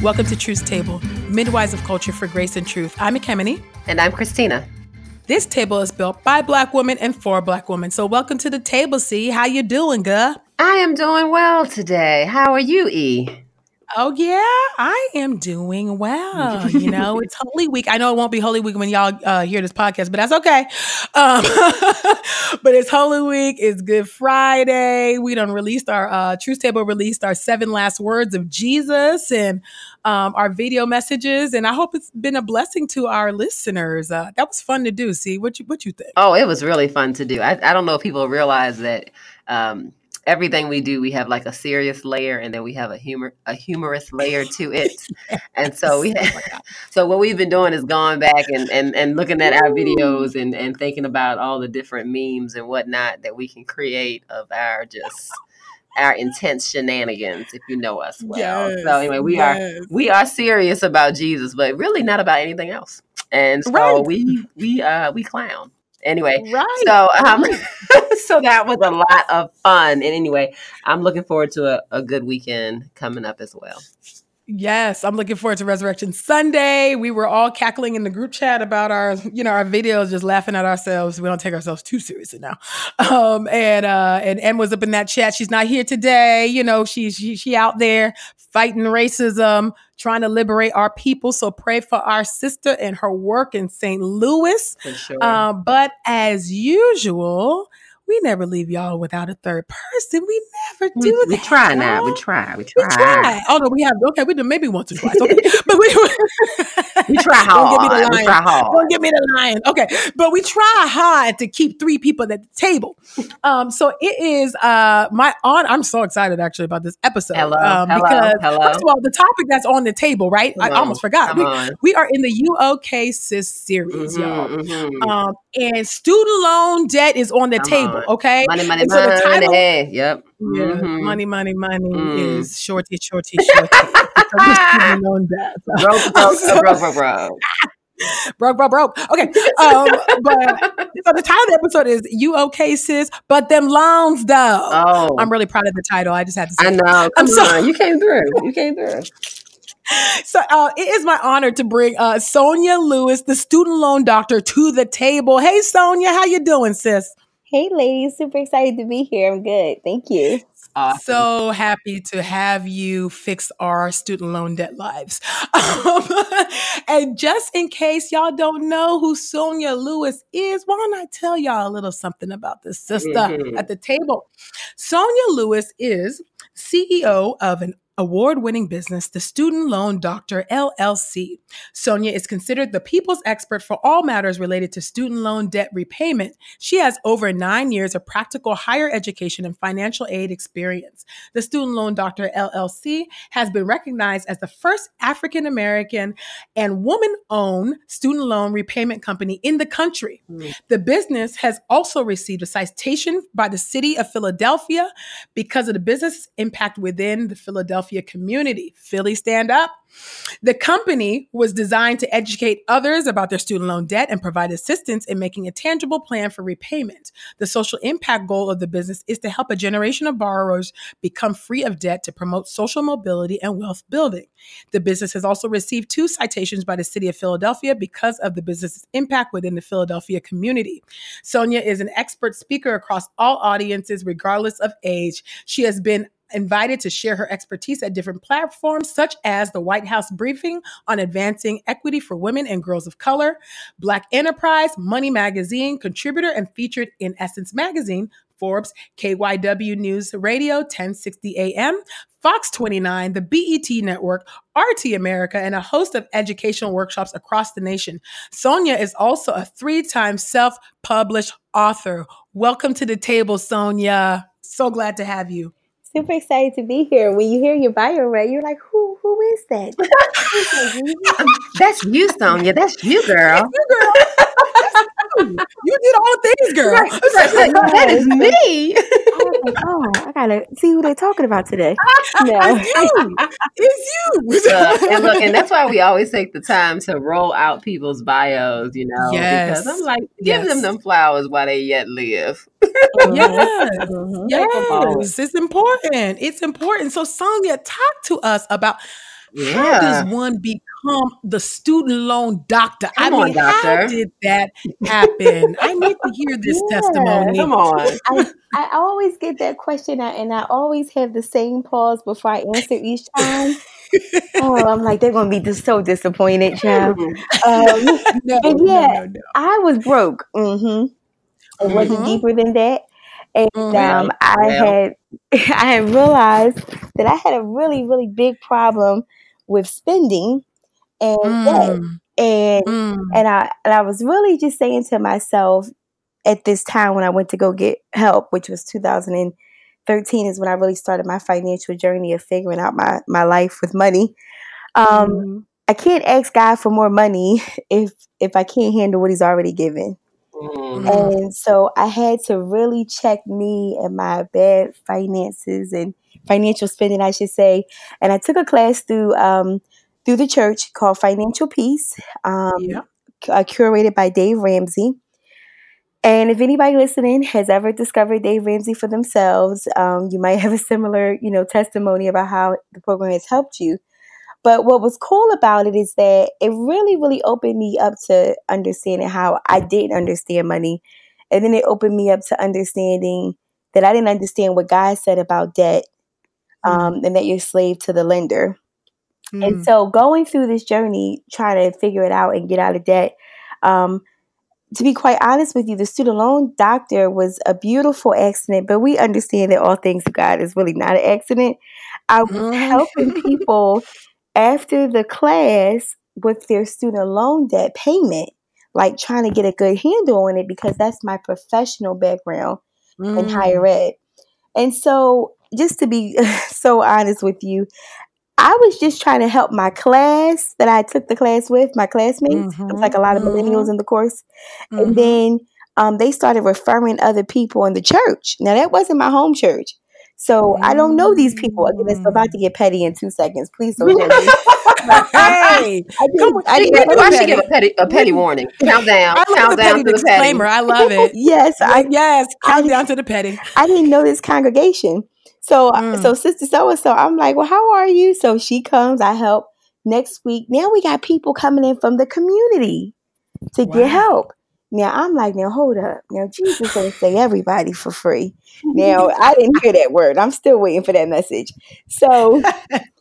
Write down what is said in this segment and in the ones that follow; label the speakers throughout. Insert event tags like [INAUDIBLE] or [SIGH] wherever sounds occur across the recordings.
Speaker 1: Welcome to Truth's Table, Midwives of Culture for Grace and Truth. I'm Ekemini.
Speaker 2: And I'm Christina.
Speaker 1: This table is built by Black women and for Black women. So welcome to the table, C. How you doing, girl?
Speaker 2: I am doing well today. How are you, E?
Speaker 1: Oh yeah, I am doing well. You [LAUGHS] know, it's Holy Week. I know it won't be Holy Week when y'all uh, hear this podcast, but that's okay. Um, [LAUGHS] but it's Holy Week. It's Good Friday. We done released our uh, Truth Table released our seven last words of Jesus and um, our video messages, and I hope it's been a blessing to our listeners. Uh, that was fun to do. See what you what you think?
Speaker 2: Oh, it was really fun to do. I, I don't know if people realize that. Um, everything we do, we have like a serious layer, and then we have a humor, a humorous layer to [LAUGHS] it. yes. And so we, have, oh [LAUGHS] so what we've been doing is going back and and, and looking at our videos and and thinking about all the different memes and whatnot that we can create of our just our intense shenanigans if you know us well. Yes, so anyway, we yes. are we are serious about Jesus, but really not about anything else. And so right. we we uh we clown anyway right so um [LAUGHS] so that was a lot of fun. And anyway i'm looking forward to a, a good weekend coming up as well
Speaker 1: Yes, I'm looking forward to Resurrection Sunday. We were all cackling in the group chat about our, you know, our videos, just laughing at ourselves. We don't take ourselves too seriously now. [LAUGHS] Um, and uh, and Em was up in that chat. She's not here today. You know, she's she, she out there fighting racism, trying to liberate our people. So pray for our sister and her work in St. Louis. Sure. Uh, but as usual, we never leave y'all without a third person. We never do
Speaker 2: we,
Speaker 1: that.
Speaker 2: We try now. We try. We try.
Speaker 1: We try. Oh no, we have. Okay, we do maybe once or twice. Okay, [LAUGHS] but we
Speaker 2: we [LAUGHS] try hard. Don't give me the lion. We try hard.
Speaker 1: Don't give me the lion. Okay, but we try hard to keep three people at the table. Um, so it is uh my on. I'm so excited actually about this episode.
Speaker 2: Hello,
Speaker 1: um,
Speaker 2: hello,
Speaker 1: because
Speaker 2: hello.
Speaker 1: first of all, the topic that's on the table, right? Come I almost forgot. We, we, are in the You Okay, Sis series, mm-hmm, y'all. Mm-hmm. Um, and student loan debt is on the come table. On. Okay,
Speaker 2: money, money, and so money. Title, yep.
Speaker 1: Yeah, mm-hmm. money, money, money mm. is shorty, shorty, shorty. student loan debt.
Speaker 2: Broke, broke, [LAUGHS] broke, broke, broke.
Speaker 1: broke, broke, broke. Okay. Um, but so the title of the episode is "You Okay, sis?" But them loans, though.
Speaker 2: Oh,
Speaker 1: I'm really proud of the title. I just had to. say
Speaker 2: I know. Come I'm so- you came through. You came through.
Speaker 1: So uh, it is my honor to bring uh, Sonia Lewis, the student loan doctor, to the table. Hey, Sonia, how you doing, sis?
Speaker 3: Hey, ladies. Super excited to be here. I'm good. Thank you.
Speaker 1: Awesome. So happy to have you fix our student loan debt lives. Um, [LAUGHS] and just in case y'all don't know who Sonia Lewis is, why don't I tell y'all a little something about this sister mm-hmm. at the table? Sonia Lewis is CEO of an award winning business, the Student Loan Doctor LLC. Sonia is considered the people's expert for all matters related to student loan debt repayment. She has over nine years of practical higher education and financial aid experience. The Student Loan Doctor LLC has been recognized as the first African American and woman owned student loan repayment company in the country. Mm. The business has also received a citation by the city of Philadelphia because of the business impact within the Philadelphia Philadelphia community. Philly, stand up. The company was designed to educate others about their student loan debt and provide assistance in making a tangible plan for repayment. The social impact goal of the business is to help a generation of borrowers become free of debt to promote social mobility and wealth building. The business has also received two citations by the city of Philadelphia because of the business's impact within the Philadelphia community. Sonia is an expert speaker across all audiences, regardless of age. She has been invited to share her expertise at different platforms, such as the White House briefing on advancing equity for women and girls of color, Black Enterprise, Money Magazine, contributor and featured in Essence Magazine, Forbes, KYW News Radio, 1060 AM, Fox 29, the BET Network, RT America, and a host of educational workshops across the nation. Sonia is also a three time self published author. Welcome to the table, Sonia. So glad to have you
Speaker 3: super excited to be here. When you hear your bio read, you're like, who who is that? [LAUGHS]
Speaker 2: That's you, Sonia. That's you, girl. [LAUGHS]
Speaker 1: That's you, girl. You did all the things, girl. Right,
Speaker 2: right, right. That is me.
Speaker 3: Like, oh, I gotta see who they're talking about today. [LAUGHS]
Speaker 1: No. It's you. It's
Speaker 2: you. [LAUGHS] Uh, and look, and that's why we always take the time to roll out people's bios, you know.
Speaker 1: Yes.
Speaker 2: Because I'm like, give yes. them them flowers while they yet live.
Speaker 1: yes. [LAUGHS] Mm-hmm. Yes. It's important. It's important. So Sonia, talk to us about How does one become the student loan doctor?
Speaker 2: Come
Speaker 1: I
Speaker 2: on,
Speaker 1: mean, how did that happen? I need to hear [LAUGHS] this
Speaker 3: Yeah.
Speaker 1: testimony.
Speaker 2: Come on. [LAUGHS]
Speaker 3: I, I always get that question, I- and I always have the same pause before I answer each time. [LAUGHS] Oh, I'm like, they're gonna be just so disappointed, child. Um,
Speaker 1: No,
Speaker 3: And yeah,
Speaker 1: no, no.
Speaker 3: I was broke. hmm It wasn't
Speaker 1: Mhm.
Speaker 3: deeper than that. And um, I had [LAUGHS] I had realized that I had a really, really big problem with spending and debt.
Speaker 1: Mm,
Speaker 3: And
Speaker 1: mm,
Speaker 3: and I and I was really just saying to myself at this time when I went to go get help, which was 2013, is when I really started my financial journey of figuring out my my life with money. Um,
Speaker 1: mhm.
Speaker 3: I can't ask God for more money [LAUGHS] if if I can't handle what He's already given.
Speaker 2: Mm.
Speaker 1: Mm.
Speaker 3: And so I had to really check me and my bad finances and financial spending, I should say. And I took a class through um, through the church called Financial Peace, um,
Speaker 1: Yeah.
Speaker 3: uh, curated by Dave Ramsey. And if anybody listening has ever discovered Dave Ramsey for themselves, um, you might have a similar, you know, testimony about how the program has helped you. But what was cool about it is that it really, really opened me up to understanding how I didn't understand money. And then it opened me up to understanding that I didn't understand what God said about debt um, and that you're slave to the lender.
Speaker 1: Mm.
Speaker 3: And so going through this journey, trying to figure it out and get out of debt, um, to be quite honest with you, the student loan doctor was a beautiful accident, but we understand that all things of God is really not an accident. I was
Speaker 1: Mhm.
Speaker 3: helping people [LAUGHS] after the class with their student loan debt payment, like trying to get a good handle on it because that's my professional background in
Speaker 1: Mm.
Speaker 3: higher ed. And so, just to be [LAUGHS] so honest with you, I was just trying to help my class that I took the class with, my classmates. It was like a lot of millennials in the course.
Speaker 1: mhm.
Speaker 3: And then um, they started referring other people in the church. Now, that wasn't my home church. So I don't know these people. Again, it's about to get petty in two seconds. Please don't judge me. [LAUGHS]
Speaker 1: hey,
Speaker 3: I didn't,
Speaker 1: Come on,
Speaker 3: I didn't
Speaker 2: I should give a petty a petty [LAUGHS] warning. Countdown.
Speaker 1: I love the
Speaker 2: Countdown
Speaker 1: petty
Speaker 2: to the petty.
Speaker 1: disclaimer. I love it. [LAUGHS]
Speaker 3: Yes, I,
Speaker 1: Like, yes,
Speaker 3: I
Speaker 1: count
Speaker 3: didn't-
Speaker 1: down to the petty.
Speaker 3: I didn't know this congregation. So
Speaker 1: Mm.
Speaker 3: so sister so and so, I'm like, well, how are you? So she comes, I help. Next week, now we got people coming in from the community to
Speaker 1: Wow.
Speaker 3: get help. Now I'm like, now hold up. Now Jesus don't say everybody for free. Now [LAUGHS] I didn't hear that word. I'm still waiting for that message. So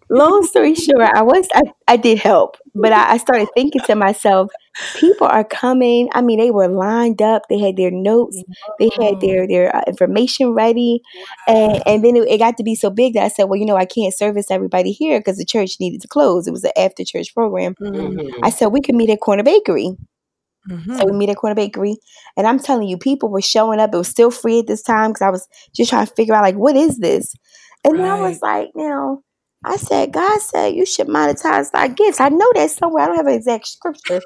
Speaker 3: long story short, I was I, I did help, but I, I started thinking to myself, people are coming. I mean, they were lined up. They had their notes. They had their their uh, information ready, and and then it, it got to be so big that I said, well, you know, I can't service everybody here because the church needed to close. It was an after church program.
Speaker 1: Mm,
Speaker 2: Mhm.
Speaker 3: I said we could meet at Corner Bakery.
Speaker 1: Mhm.
Speaker 3: So we meet at Corner Bakery, and I'm telling you, people were showing up. It was still free at this time because I was just trying to figure out like what is this, and then I was like, now. I said, God said you should monetize thy gifts. I know that somewhere. I don't have an exact scripture,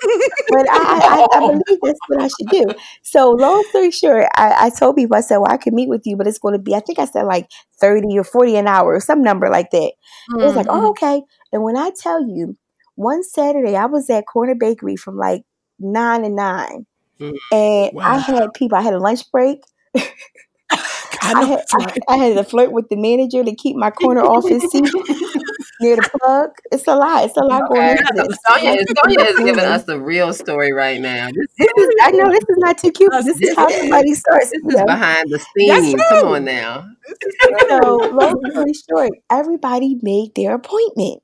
Speaker 3: but I, I, I [LAUGHS] believe that's what I should do. So, long story short, I, I told people, I said, Well, I could meet with you, but it's going to be, I think I said like 30 or 40 an hour or some number like that. It was like,
Speaker 1: Mhm.
Speaker 3: Oh, okay. And when I tell you, one Saturday I was at Corner Bakery from like nine to nine,
Speaker 2: Mm.
Speaker 3: and
Speaker 1: Wow.
Speaker 3: I had people, I had a lunch break. [LAUGHS]
Speaker 1: I
Speaker 3: I had, I. I had to flirt with the manager to keep my corner office seat [LAUGHS] near the plug. It's a lot. It's a lot going
Speaker 2: Okay.
Speaker 3: into
Speaker 2: So
Speaker 3: this.
Speaker 2: Sonia, is- Sonia is [LAUGHS] giving us the real story right now. This,
Speaker 3: This is, I know this is not too cute. but This is how somebody starts.
Speaker 2: this is
Speaker 3: know.
Speaker 2: behind the
Speaker 1: That's
Speaker 2: scenes. Come
Speaker 1: true.
Speaker 2: on now.
Speaker 3: So, long story short, everybody made their appointment.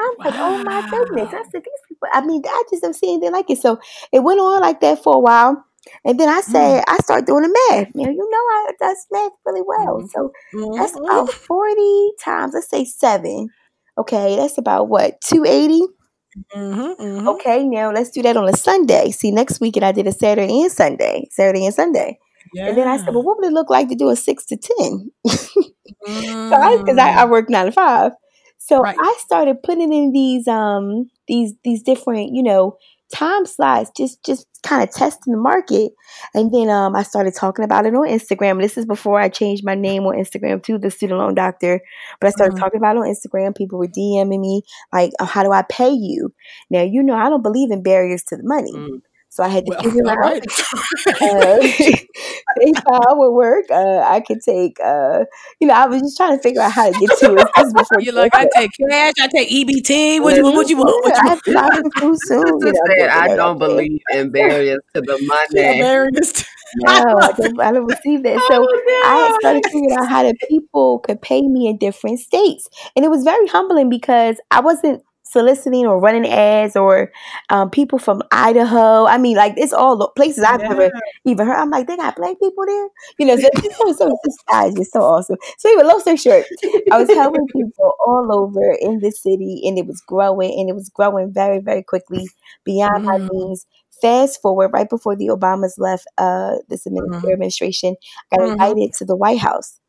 Speaker 3: I'm like, oh my goodness. I said, these people, I mean, I just don't see anything like it. So it went on like that for a while. And then I
Speaker 1: Mm.
Speaker 3: said, I start doing the math. Now, you know, I does math really well.
Speaker 1: Mhm.
Speaker 3: So that's
Speaker 1: Mhm.
Speaker 3: about 40 times, let's say seven. Okay, that's about what, 280?
Speaker 1: Mhm. Mhm.
Speaker 3: Okay, now let's do that on a Sunday. See, next weekend I did a Saturday and Sunday, Saturday and Sunday. And then I said,
Speaker 1: Yeah.
Speaker 3: well, what would it look like to do a six to 10? [LAUGHS] So I because I, I
Speaker 1: Mm.
Speaker 3: work nine to five. So
Speaker 1: Right.
Speaker 3: I started putting in these um these these different, you know, time slots, just just kind of testing the market. And then um I started talking about it on Instagram. This is before I changed my name on Instagram to the student loan doctor. But I started
Speaker 1: Mhm.
Speaker 3: talking about it on Instagram. People were DMing me like, oh, how do I pay you? Now you know I don't believe in barriers to the money.
Speaker 2: Mm.
Speaker 3: So I had to well, figure out right. uh, [LAUGHS] [LAUGHS] if I would work. Uh, I could take, uh, you know, I was just trying to figure out how to get to it. [LAUGHS]
Speaker 1: Before You're like, I take cash, I take EBT. What, you, what you want? What you want? I, I too
Speaker 2: soon. You know, said, I don't believe in barriers to the money.
Speaker 3: barriers. no, I don't, I don't receive that. So oh, I started figuring out how that people could pay me in different states. And it was very humbling because I wasn't soliciting or running ads or um, people from Idaho. I mean, like it's all the places I've yeah. never even heard. I'm like, they got black people there, you know. [LAUGHS] So, so, so this guy is just so awesome. So anyway, long story short, I was helping [LAUGHS] people all over in the city, and it was growing, and it was growing very, very quickly beyond mm. my means. Fast forward, right before the Obamas left uh, this mm-hmm. administration, I got mm-hmm. invited to the White House.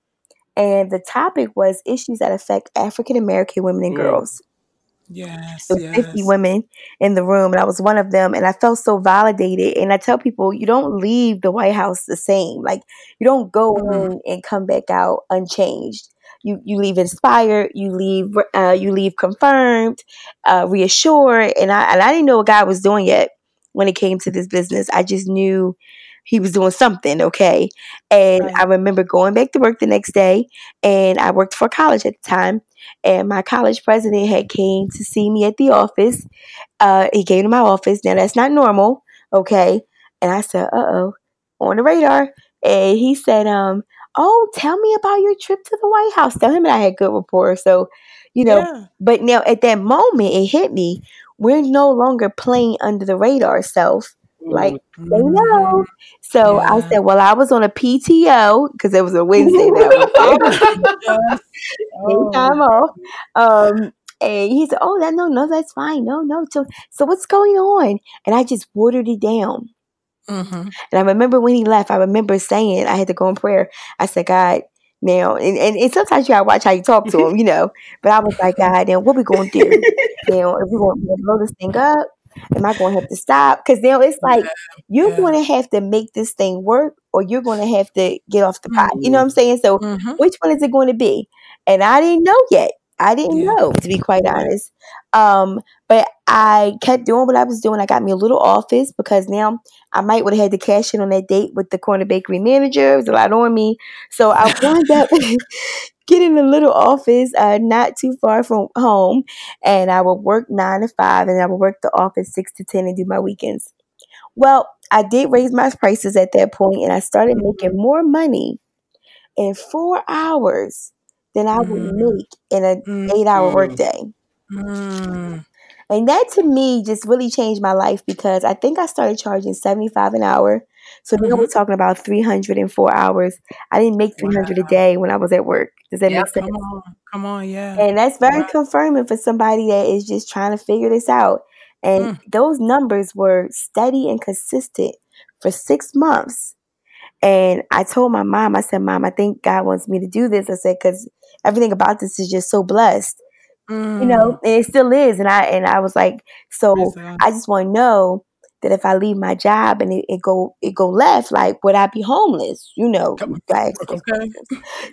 Speaker 3: And the topic was issues that affect African American women and girls.
Speaker 1: Yes,
Speaker 3: there
Speaker 1: was yes.
Speaker 3: 50 women in the room, and I was one of them. And I felt so validated. And I tell people, you don't leave the White House the same. Like you don't go mm-hmm. in and come back out unchanged. You you leave inspired. You leave uh, you leave confirmed, uh, reassured. And I and I didn't know what God was doing yet when it came to this business. I just knew he was doing something, okay? And right. I remember going back to work the next day and I worked for college at the time. And my college president had came to see me at the office. Uh, he came to my office. Now that's not normal, okay? And I said, uh oh, on the radar. And he said, um, oh, tell me about your trip to the White House. Tell him that I had good rapport. So, you know, yeah. but now at that moment it hit me. We're no longer playing under the radar self like mm-hmm. they know. So yeah. I said, well, I was on a PTO because it was a Wednesday that [LAUGHS] [LAUGHS] oh. time off. Um, and he said, "Oh, that no, no, that's fine. No, no. So, so what's going on?" And I just watered it down. Mm-hmm. And I remember when he left, I remember saying, I had to go in prayer. I said, God, now, and, and, and sometimes you gotta watch how you talk to him, you know. But I was like, God, now what we gonna do? [LAUGHS] now, if we gonna blow this thing up, am I going to have to stop? Because now it's like you're yeah. going to have to make this thing work, or you're going to have to get off the pot. Mm-hmm. You know what I'm saying? So, mm-hmm. which one is it going to be? And I didn't know yet. I didn't yeah. know, to be quite honest. Um, but I kept doing what I was doing. I got me a little office because now I might would have had to cash in on that date with the corner bakery manager. It was a lot on me. So I [LAUGHS] wound up [LAUGHS] get in a little office uh, not too far from home and I would work nine to five and I would work the office six to ten and do my weekends. Well, I did raise my prices at that point and I started making mm-hmm. more money in four hours than I would mm. make in an mm. eight hour workday. Mm. And that to me just really changed my life because I think I started charging 75 an hour. So now mm-hmm. we're talking about 304 hours. I didn't make 300 wow. a day when I was at work. Does that make sense?
Speaker 1: Come on, come on, yeah.
Speaker 3: And that's very wow. confirming for somebody that is just trying to figure this out. And mm. those numbers were steady and consistent for six months. And I told my mom, I said, Mom, I think God wants me to do this. I said, because everything about this is just so blessed. Mm. You know, and it still is. And I and I was like, so I just want to know that if I leave my job and it, it, go it go left, like would I be homeless? You know, like okay.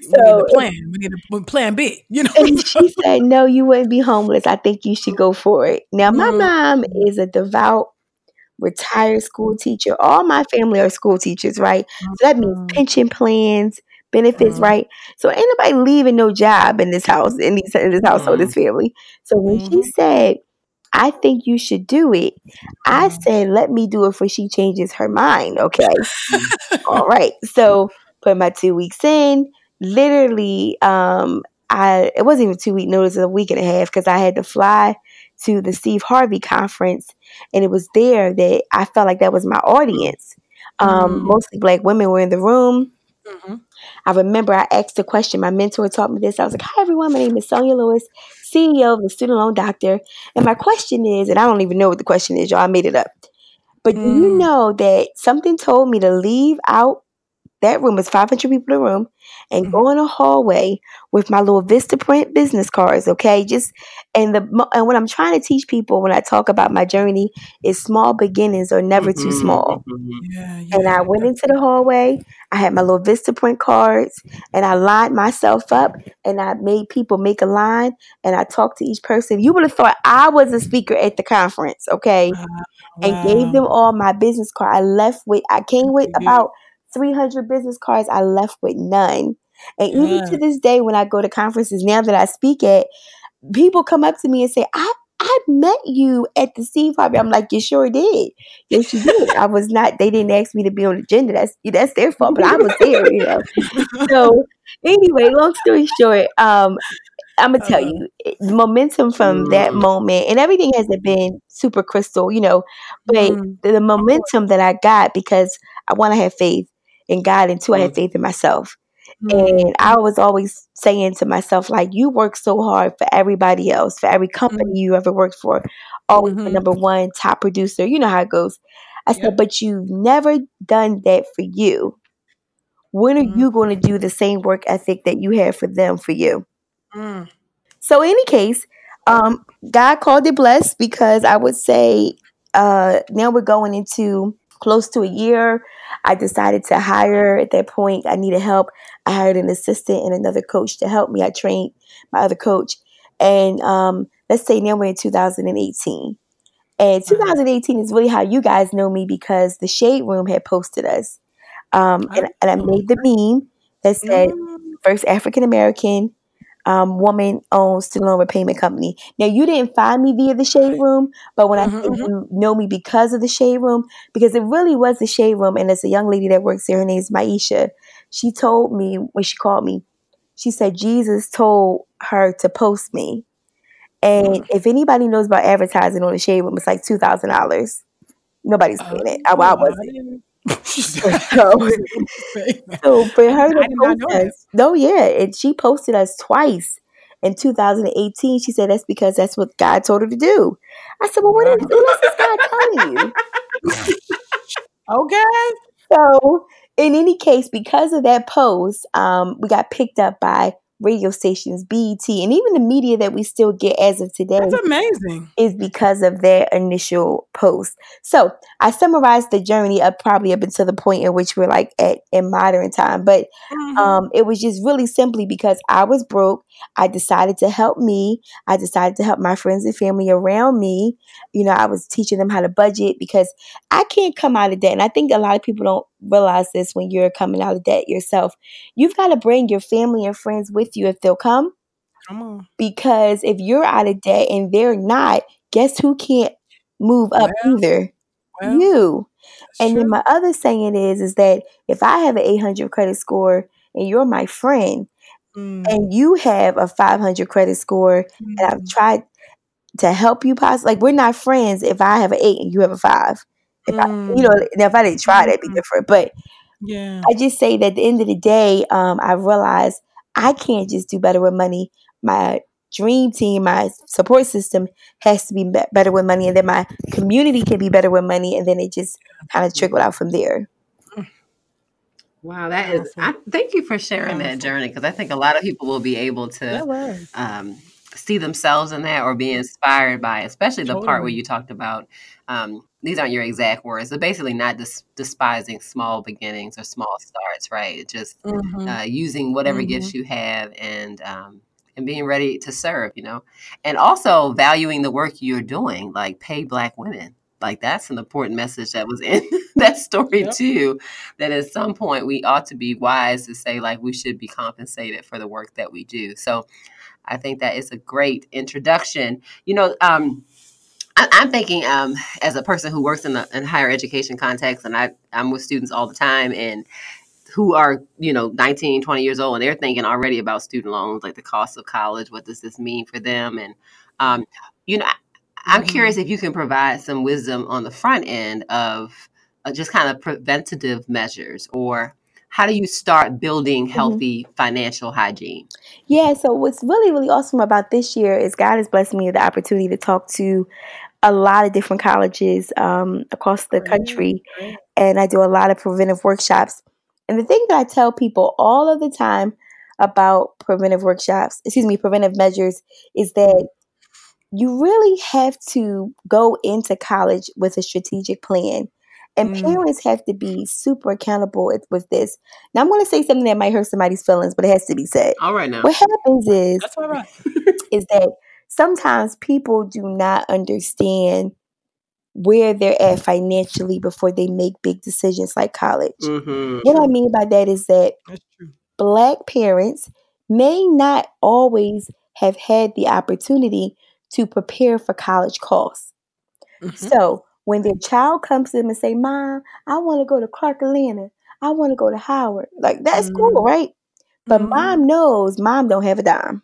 Speaker 1: So we plan. We need a plan B. You know.
Speaker 3: and she said, "No, you wouldn't be homeless. I think you should go for it." Now, my mm. mom is a devout retired school teacher. All my family are school teachers, right? So that means mm-hmm. pension plans, benefits, mm-hmm. right? So ain't nobody leaving no job in this house, in, these, in this household, mm-hmm. this family. So when she mm-hmm. said, I think you should do it. I mm-hmm. said, let me do it for she changes her mind. Okay. [LAUGHS] All right. So put my two weeks in. Literally, um, I it wasn't even two week notice, it was a week and a half because I had to fly to the Steve Harvey conference, and it was there that I felt like that was my audience. Um, mm-hmm. Mostly black women were in the room. Mm-hmm. I remember I asked a question. My mentor taught me this. I was like, "Hi everyone, my name is Sonia Lewis, CEO of the Student Loan Doctor, and my question is, and I don't even know what the question is, y'all. I made it up. But mm. do you know that something told me to leave out that room is 500 people in the room and mm-hmm. go in a hallway with my little Vistaprint business cards, okay? Just and the and what I'm trying to teach people when I talk about my journey is small beginnings are never mm-hmm. too small. Mm-hmm. Yeah, yeah, and I went into the hallway, I had my little Vistaprint cards and I lined myself up and I made people make a line and I talked to each person. You would have thought I was a speaker at the conference, okay? Wow. And gave them all my business card. I left with I came with about 300 business cards, I left with none. And even yeah. to this day, when I go to conferences now that I speak at, people come up to me and say, I, I met you at the Steve Harvey. I'm like, you sure did. Yes, you did. I was not, they didn't ask me to be on the agenda. That's that's their fault, but I was there, you know. [LAUGHS] So anyway, long story short, um, I'm gonna tell uh-huh. you the momentum from that mm. moment, and everything hasn't been super crystal, you know, but mm. the, the, momentum that I got because I want to have faith in God, and two, I had mm. faith in myself. Mm-hmm. And I was always saying to myself, like, you work so hard for everybody else, for every company mm-hmm. you ever worked for, always mm-hmm. the number one top producer. You know how it goes. I said, but you've never done that for you. When are you going to mm-hmm. do the same work ethic that you have for them for you? Mm. So, in any case, um, God called it blessed because I would say uh, now we're going into close to a year. I decided to hire at that point. I needed help. I hired an assistant and another coach to help me. I trained my other coach. And um, let's say now we're in 2018. And 2018 is really how you guys know me because the Shade Room had posted us. Um, and, and I made the meme that said, mm. first African American um, woman owns student loan repayment company. Now, you didn't find me via the Shade Room, but when mm-hmm, I mm-hmm. you know me because of the Shade Room, because it really was the Shade Room, and it's a young lady that works there. Her name is Maisha. She told me when she called me, she said Jesus told her to post me. And if anybody knows about advertising on the Shade Room, it's like two thousand dollars. Nobody's paying it. I, I wasn't. [LAUGHS] [LAUGHS] so, so for her to post us, no, yeah, and she posted us twice in 2018. She said that's because that's what God told her to do. I said, well, what, is, what else is God telling
Speaker 1: you? [LAUGHS] okay.
Speaker 3: So in any case, because of that post, um, we got picked up by radio stations, BET, and even the media that we still get as of today.
Speaker 1: That's amazing.
Speaker 3: Is because of their initial post. So I summarized the journey up probably up until the point in which we're like at in modern time. But mm-hmm. um, it was just really simply because I was broke. I decided to help me. I decided to help my friends and family around me. You know, I was teaching them how to budget because I can't come out of debt. And I think a lot of people don't realize this when you're coming out of debt yourself. You've got to bring your family and friends with you if they'll come.
Speaker 1: Come on.
Speaker 3: Because if you're out of debt and they're not, guess who can't move up well, either? Well, you. And true. then my other saying is is that if I have an 800 credit score and you're my friend mm. and you have a 500 credit score mm. and I've mm. tried to help you possibly like we're not friends if I have an 8 and you have a 5. If. I, you know, mm. if I didn't try, that'd be mm. different. But
Speaker 1: yeah,
Speaker 3: I just say that at the end of the day, um, I realized I can't just do better with money. My dream team, my support system has to be better with money, and then my community can be better with money, and then it just kind of trickled out from there.
Speaker 2: Wow, that is. I, thank you for sharing that journey because I think a lot of people will be able to um, see themselves in that or be inspired by, it, especially the totally. part where you talked about um, these aren't your exact words, but basically not dis- despising small beginnings or small starts, right? Just mm-hmm. uh, using whatever mm-hmm. gifts you have and um, and being ready to serve, you know, and also valuing the work you're doing, like pay Black women. Like that's an important message that was in [LAUGHS] that story yep. too. That at some point we ought to be wise to say like we should be compensated for the work that we do. So I think that is a great introduction. You know, um, I, am thinking um, as a person who works in the in higher education context, and I, I'm with students all the time, and who are you know 19 20 years old and they're thinking already about student loans like the cost of college what does this mean for them and um, you know I, am mm-hmm. curious if you can provide some wisdom on the front end of uh, just kind of preventative measures or how do you start building mm-hmm. healthy mm-hmm. financial hygiene
Speaker 3: yeah so what's really really awesome about this year is god has blessed me with the opportunity to talk to a lot of different colleges um, across the country, and I do a lot of preventive workshops. And the thing that I tell people all of the time about preventive workshops, excuse me, preventive measures, is that you really have to go into college with a strategic plan. And
Speaker 1: Mm.
Speaker 3: parents have to be super accountable with- with this. Now, I'm going to say something that might hurt somebody's feelings, but it has to be said.
Speaker 2: All right now.
Speaker 3: What happens is
Speaker 1: That's all right. [LAUGHS] [LAUGHS]
Speaker 3: is that sometimes people do not understand where they're at financially before they make big decisions like college.
Speaker 2: Mm-hmm.
Speaker 3: What I mean by that is that black parents may not always have had the opportunity to prepare for college costs.
Speaker 1: Mhm.
Speaker 3: So when their child comes to them and say, "Mom, I want to go to Clark Atlanta. I want to go to Howard," like that's cool,
Speaker 1: Mhm.
Speaker 3: right? But
Speaker 1: Mhm.
Speaker 3: mom knows mom don't have a dime.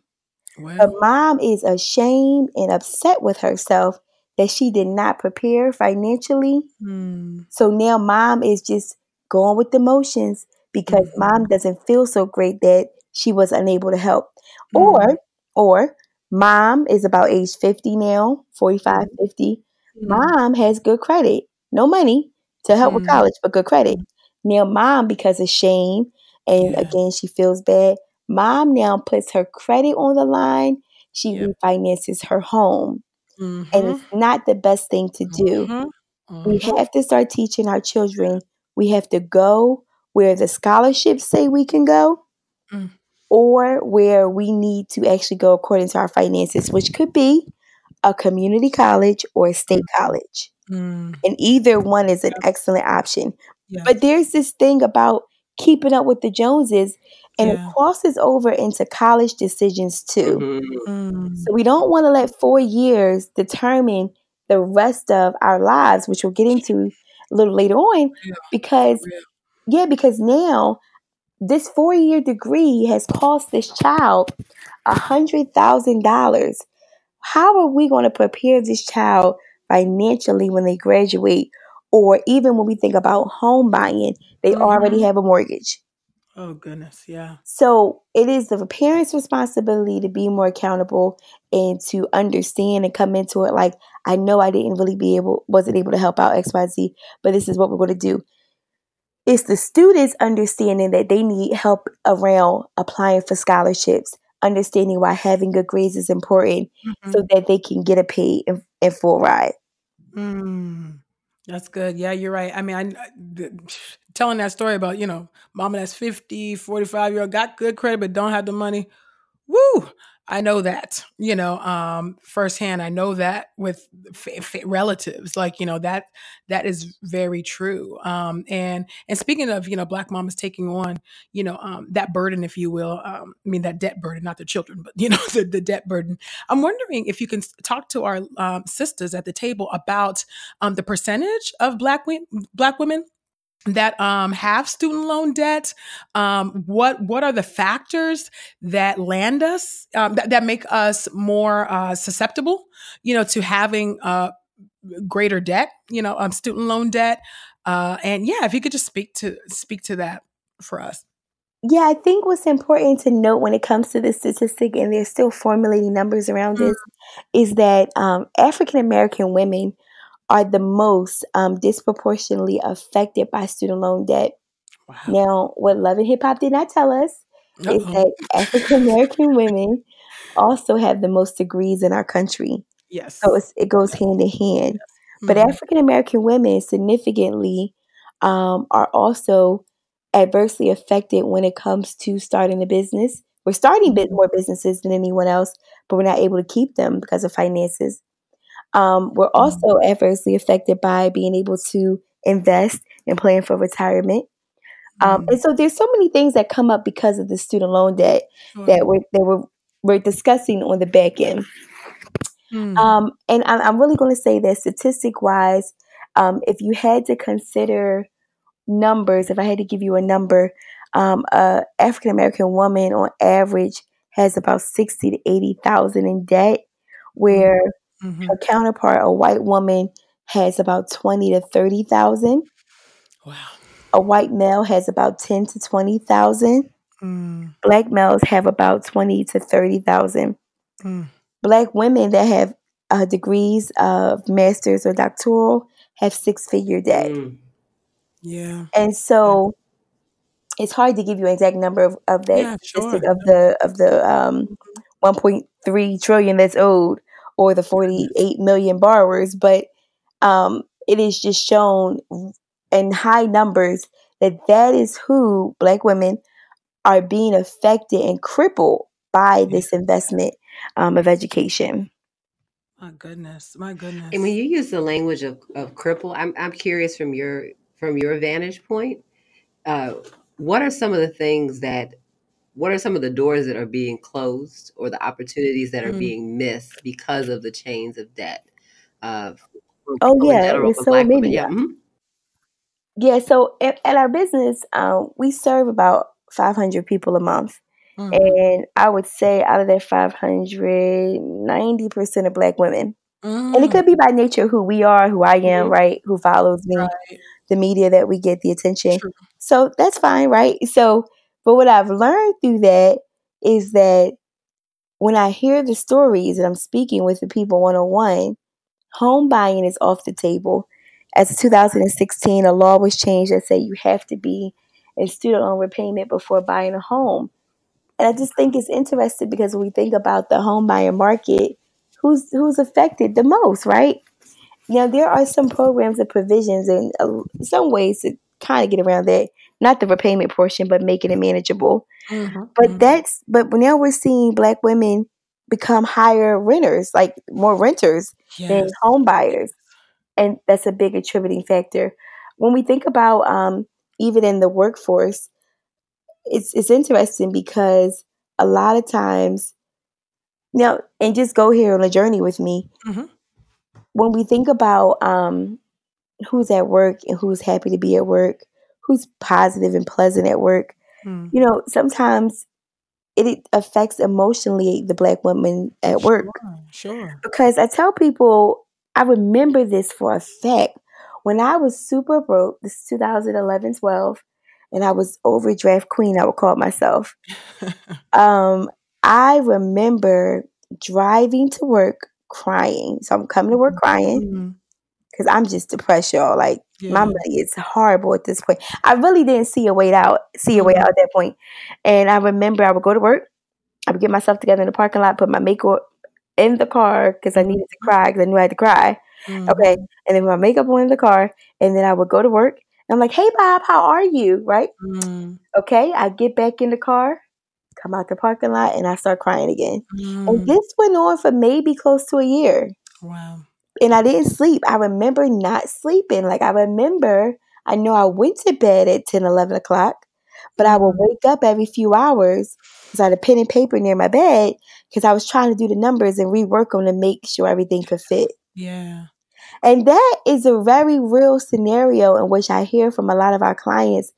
Speaker 3: But mom is ashamed and upset with herself that she did not prepare financially.
Speaker 1: mm,
Speaker 3: So now mom is just going with the motions because
Speaker 1: Mhm.
Speaker 3: mom doesn't feel so great that she was unable to help.
Speaker 1: mm,
Speaker 3: Or or mom is about age 50 now, 45, 50.
Speaker 1: mm,
Speaker 3: Mom has good credit. No money to help with
Speaker 1: Mm.
Speaker 3: college, but good credit. Now mom because of shame and
Speaker 1: Yeah.
Speaker 3: again she feels bad. Mom now puts her credit on the line. She
Speaker 1: Yep.
Speaker 3: refinances her home. And
Speaker 1: mhm,
Speaker 3: it's not the best thing to do.
Speaker 1: mhm,
Speaker 3: We
Speaker 1: mhm.
Speaker 3: have to start teaching our children. We have to go where the scholarships say we can go
Speaker 1: Mm.
Speaker 3: Or where we need to actually go according to our finances, which could be a community college or a state college.
Speaker 1: Mm,
Speaker 3: And either one is an excellent option.
Speaker 1: yes.
Speaker 3: But there's this thing about keeping up with the Joneses, and
Speaker 1: Yeah.
Speaker 3: it crosses over into college decisions too.
Speaker 2: Mm-hmm.
Speaker 1: Mm,
Speaker 3: So we don't want to let four years determine the rest of our lives, which we'll get into a little later on,
Speaker 1: Yeah,
Speaker 3: because yeah, because now this four year degree has cost this child a hundred thousand dollars. How are we going to prepare this child financially when they graduate, or even when we think about home buying, they already
Speaker 1: Mhm.
Speaker 3: have a mortgage.
Speaker 1: Oh goodness, yeah.
Speaker 3: So it is the parent's responsibility to be more accountable and to understand and come into it like I know I didn't really be able wasn't able to help out XYZ, but this is what we're going to do. It's the students understanding that they need help around applying for scholarships, understanding why having good grades is important so
Speaker 1: Mhm.
Speaker 3: that they can get a paid and, and full ride.
Speaker 1: Mm, that's good. Yeah, you're right. I mean, I, I- the, telling that story about, you know, mama that's 50, 45 year old, got good credit, but don't have the money. Woo! I know that, you know, um, firsthand. I know that with fa- fa- relatives, like you know that that is very true. Um, and and speaking of, you know, black mamas taking on, you know, um, that burden, if you will, um, I mean that debt burden, not the children, but [LAUGHS] you know, the, the debt burden. I'm wondering if you can talk to our um, sisters at the table about um, the percentage of black wo- black women that um, have student loan debt. Um, what what are the factors that land us um, that, that make us more uh, susceptible, you know, to having uh, greater debt, you know, um, student loan debt. Uh, and yeah, if you could just speak to speak to that for us.
Speaker 3: Yeah, I think what's important to note when it comes to this statistic, and they're still formulating numbers around
Speaker 1: Mm.
Speaker 3: this, is that um, African American women are the most um, disproportionately affected by student loan debt.
Speaker 1: Wow.
Speaker 3: Now, what Love and Hip Hop did not tell us is
Speaker 1: Uh-oh.
Speaker 3: that African American women also have the most degrees in our country.
Speaker 1: Yes.
Speaker 3: So it's, it goes hand in hand. But
Speaker 1: Mhm.
Speaker 3: African American women significantly um, are also adversely affected when it comes to starting a business. We're starting bit more businesses than anyone else, but we're not able to keep them because of finances. Um, we're also adversely affected by being able to invest and plan for retirement. Um,
Speaker 1: Mm.
Speaker 3: and so there's so many things that come up because of the student loan debt
Speaker 1: Sure.
Speaker 3: that we're that we're we're discussing on the back end.
Speaker 1: Mm.
Speaker 3: Um, and I'm, I'm really going to say that statistic wise, um, if you had to consider numbers, if I had to give you a number, um, a African American woman on average has about sixty to eighty thousand in debt, where
Speaker 1: Mhm.
Speaker 3: her counterpart, a white woman, has about twenty to thirty thousand.
Speaker 1: Wow.
Speaker 3: A white male has about ten to twenty thousand.
Speaker 1: Mm.
Speaker 3: Black males have about twenty to thirty thousand.
Speaker 1: Mm.
Speaker 3: Black women that have uh, degrees of masters or doctoral have six figure debt.
Speaker 2: Mm.
Speaker 1: Yeah.
Speaker 3: And so it's hard to give you an exact number of, of that
Speaker 1: Yeah,
Speaker 3: statistic
Speaker 1: sure.
Speaker 3: of the of the um, 1.3 trillion that's owed or the 48 million borrowers, but um, it is just shown in high numbers that that is who black women are being affected and crippled by this investment um, of education.
Speaker 1: My goodness. My goodness.
Speaker 2: And when you use the language of, of cripple, I'm I'm curious from your from your vantage point, uh, what are some of the things that what are some of the doors that are being closed or the opportunities that are
Speaker 1: Mm.
Speaker 2: being missed because of the chains of debt? Uh, for
Speaker 3: Oh yeah,
Speaker 2: general,
Speaker 3: so
Speaker 2: women.
Speaker 3: many.
Speaker 2: Yeah. mhm.
Speaker 3: Yeah, so at, at our business, um, we serve about 500 people a month.
Speaker 1: Mhm.
Speaker 3: And I would say out of that 500, 90% are black women. And it
Speaker 1: Mm.
Speaker 3: could be by nature who we are, who I am,
Speaker 2: Mhm.
Speaker 3: right? Who follows me,
Speaker 1: Right.
Speaker 3: the media that we get, the attention.
Speaker 1: True.
Speaker 3: So that's fine, right? So, but what I've learned through that is that when I hear the stories and I'm speaking with the people one on one, home buying is off the table. As of 2016, a law was changed that said you have to be in student loan repayment before buying a home. And I just think it's interesting because when we think about the home buyer market, who's who's affected the most, right? Now there are some programs and provisions and uh, some ways to kind of get around that, not the repayment portion, but making it manageable.
Speaker 1: Mhm.
Speaker 3: But
Speaker 1: Mhm.
Speaker 3: that's but now we're seeing black women become higher renters, like more renters than
Speaker 1: Yes.
Speaker 3: home buyers, and that's a big attributing factor. When we think about um, even in the workforce, it's it's interesting because a lot of times now and just go here on a journey with me.
Speaker 1: Mhm.
Speaker 3: When we think about um, who's at work and who's happy to be at work, who's positive and pleasant at work,
Speaker 1: Mm.
Speaker 3: you know, sometimes it, affects emotionally the black woman at work
Speaker 1: Sure. Sure.
Speaker 3: because I tell people I remember this for a fact. When I was super broke, this is 2011 12, and I was overdraft queen, I would call myself. [LAUGHS] Um, I remember driving to work crying. So I'm coming to work crying
Speaker 1: Mhm.
Speaker 3: because I'm just depressed, y'all. Like my
Speaker 1: Yeah.
Speaker 3: money is horrible at this point. I really didn't see a way out, see a way
Speaker 1: Mhm.
Speaker 3: out at that point. And I remember I would go to work, I would get myself together in the parking lot, put my makeup in the car because I needed to cry because I knew I had to cry.
Speaker 1: Mhm.
Speaker 3: Okay. And then my makeup on in the car, and then I would go to work. And I'm like, hey Bob, how are you? Right?
Speaker 1: Mm.
Speaker 3: Okay. I get back in the car, come out the parking lot, and I start crying again. And
Speaker 1: Mm.
Speaker 3: this went on for maybe close to a year
Speaker 1: Wow.
Speaker 3: And I didn't sleep. I remember not sleeping. Like I remember, I know I went to bed at 10, 11 o'clock, but I would
Speaker 1: Mhm.
Speaker 3: wake up every few hours because I had a pen and paper near my bed because I was trying to do the numbers and rework them to make sure everything could fit.
Speaker 1: Yeah.
Speaker 3: And that is a very real scenario in which I hear from a lot of our clients.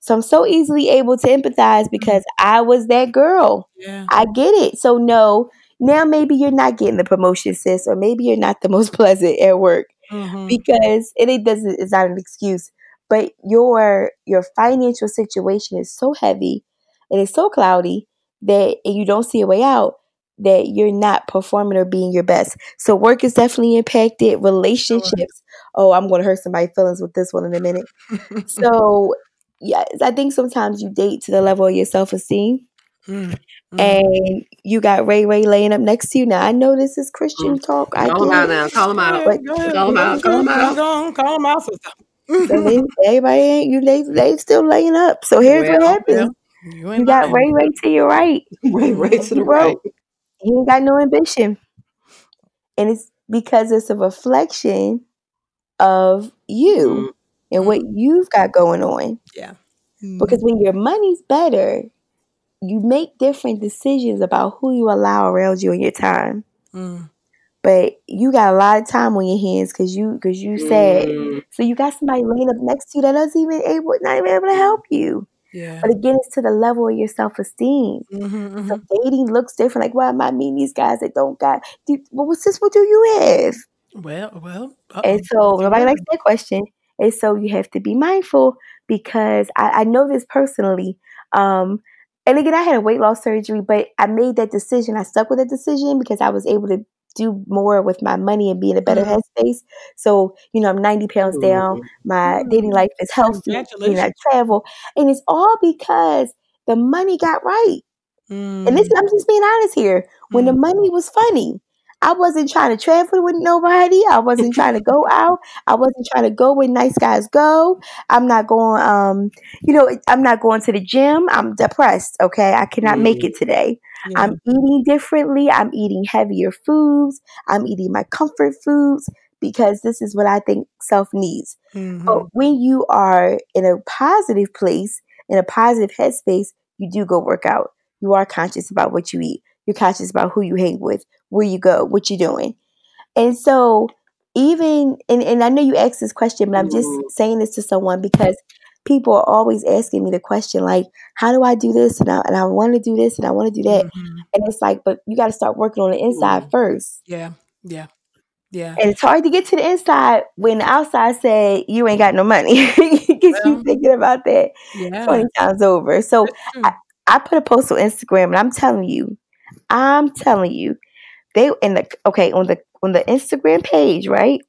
Speaker 3: So I'm so easily able to empathize because I was that girl.
Speaker 1: Yeah.
Speaker 3: I get it. So no, now maybe you're not getting the promotion, sis, or maybe you're not the [LAUGHS] most pleasant at work
Speaker 1: Mhm.
Speaker 3: because and it doesn't it's not an excuse. But your your financial situation is so heavy and it's so cloudy that and you don't see a way out that you're not performing or being your best. So work is definitely impacted. Relationships. Oh, I'm gonna hurt somebody's feelings with this one in a minute. [LAUGHS] So yes, I think sometimes you date to the level of your self esteem
Speaker 1: Mm. Mhm.
Speaker 3: and you got Ray Ray laying up next to you. Now I know this is Christian talk. I
Speaker 2: Call them out now. Call them out.
Speaker 3: But
Speaker 1: Go.
Speaker 2: Call them out. Call them out.
Speaker 1: Go on. Call them out, sister. [LAUGHS]
Speaker 3: so they, everybody ain't you they they still laying up. So here's what happens.
Speaker 1: well, you ain't
Speaker 3: You got. Ray Ray to your right. [LAUGHS]
Speaker 2: Right, right to the right.
Speaker 3: broke. He ain't got no ambition. And it's because it's a reflection of you
Speaker 2: Mhm.
Speaker 3: and what you've got going on.
Speaker 1: Yeah.
Speaker 3: Because when your money's better, you make different decisions about who you allow around you in your time.
Speaker 1: Mm.
Speaker 3: But you got a lot of time on your hands because you because you sad.
Speaker 2: Mm.
Speaker 3: So you got somebody laying up next to you that doesn't even able not even able to help you.
Speaker 1: Yeah.
Speaker 3: But again, it's to the level of your self esteem.
Speaker 1: Mhm,
Speaker 3: So
Speaker 1: mhm.
Speaker 3: dating looks different. Like, why am I meeting these guys that don't got? Do, well, what's this? What do you have?
Speaker 1: Well, well. Uh-oh.
Speaker 3: And so nobody likes that question. And so you have to be mindful because I, I know this personally. Um, and again, I had a weight loss surgery, but I made that decision. I stuck with that decision because I was able to do more with my money and be in a better mm-hmm. headspace. So, you know, I'm 90 pounds mm-hmm. down. My mm-hmm. dating life is healthy. And I travel. And it's all because the money got right. And this, I'm just being honest here. When the money was funny, I wasn't trying to travel with nobody. I wasn't trying to go out. I wasn't trying to go where nice guys go. I'm not going, um, you know, I'm not going to the gym. I'm depressed. Okay. I cannot make it today. Yeah. I'm eating differently. I'm eating heavier foods. I'm eating my comfort foods because this is what I think self needs. Mm-hmm. But when you are in a positive place, in a positive headspace, you do go work out. You are conscious about what you eat. You're conscious about who you hang with, where you go, what you're doing. And so even and, and I know you asked this question, but I'm just mm-hmm. saying this to someone because people are always asking me the question like, how do I do this? And I, and I want to do this and I want to do that. Mm-hmm. And it's like, but you got to start working on the inside mm-hmm. first.
Speaker 1: Yeah. Yeah. Yeah.
Speaker 3: And it's hard to get to the inside when the outside say you ain't got no money [LAUGHS] because well, you thinking about that yeah. 20 times over. So I, I put a post on Instagram and I'm telling you, I'm telling you, they in the okay on the on the Instagram page, right?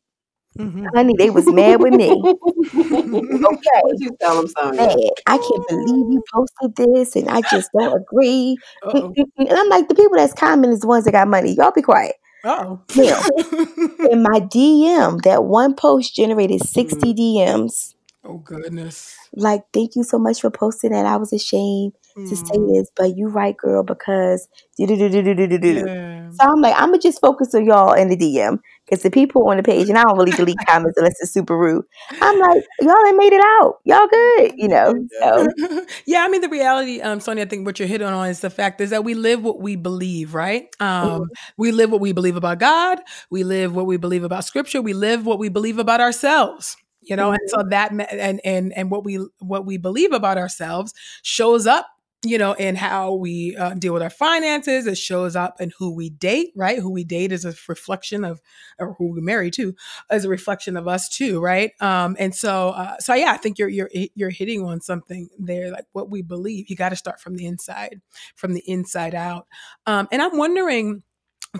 Speaker 3: Mm-hmm. Honey, they was mad with me. [LAUGHS] okay,
Speaker 2: you tell them something?
Speaker 3: Mad. I can't believe you posted this, and I just don't agree. Uh-oh. And I'm like, the people that's commenting is the ones that got money. Y'all be quiet.
Speaker 1: Oh, [LAUGHS]
Speaker 3: in my DM, that one post generated 60 mm-hmm. DMs.
Speaker 1: Oh goodness!
Speaker 3: Like, thank you so much for posting that. I was ashamed to say mm. this, but you right, girl, because do do do do do do do. So I'm like, I'm gonna just focus on y'all in the DM because the people on the page, and I don't really delete [LAUGHS] comments unless it's super rude. I'm like, y'all ain't made it out. Y'all good, you know. So [LAUGHS]
Speaker 1: yeah, I mean the reality, um, Sonia, I think what you're hitting on is the fact is that we live what we believe, right? Um, mm-hmm. we live what we believe about God. We live what we believe about Scripture. We live what we believe about ourselves you know mm-hmm. and so that and and and what we what we believe about ourselves shows up you know, in how we uh, deal with our finances. It shows up in who we date, right? Who we date is a reflection of, or who we marry too, is a reflection of us too, right? Um, and so, uh, so yeah, I think you're you're you're hitting on something there, like what we believe. You got to start from the inside, from the inside out. Um, and I'm wondering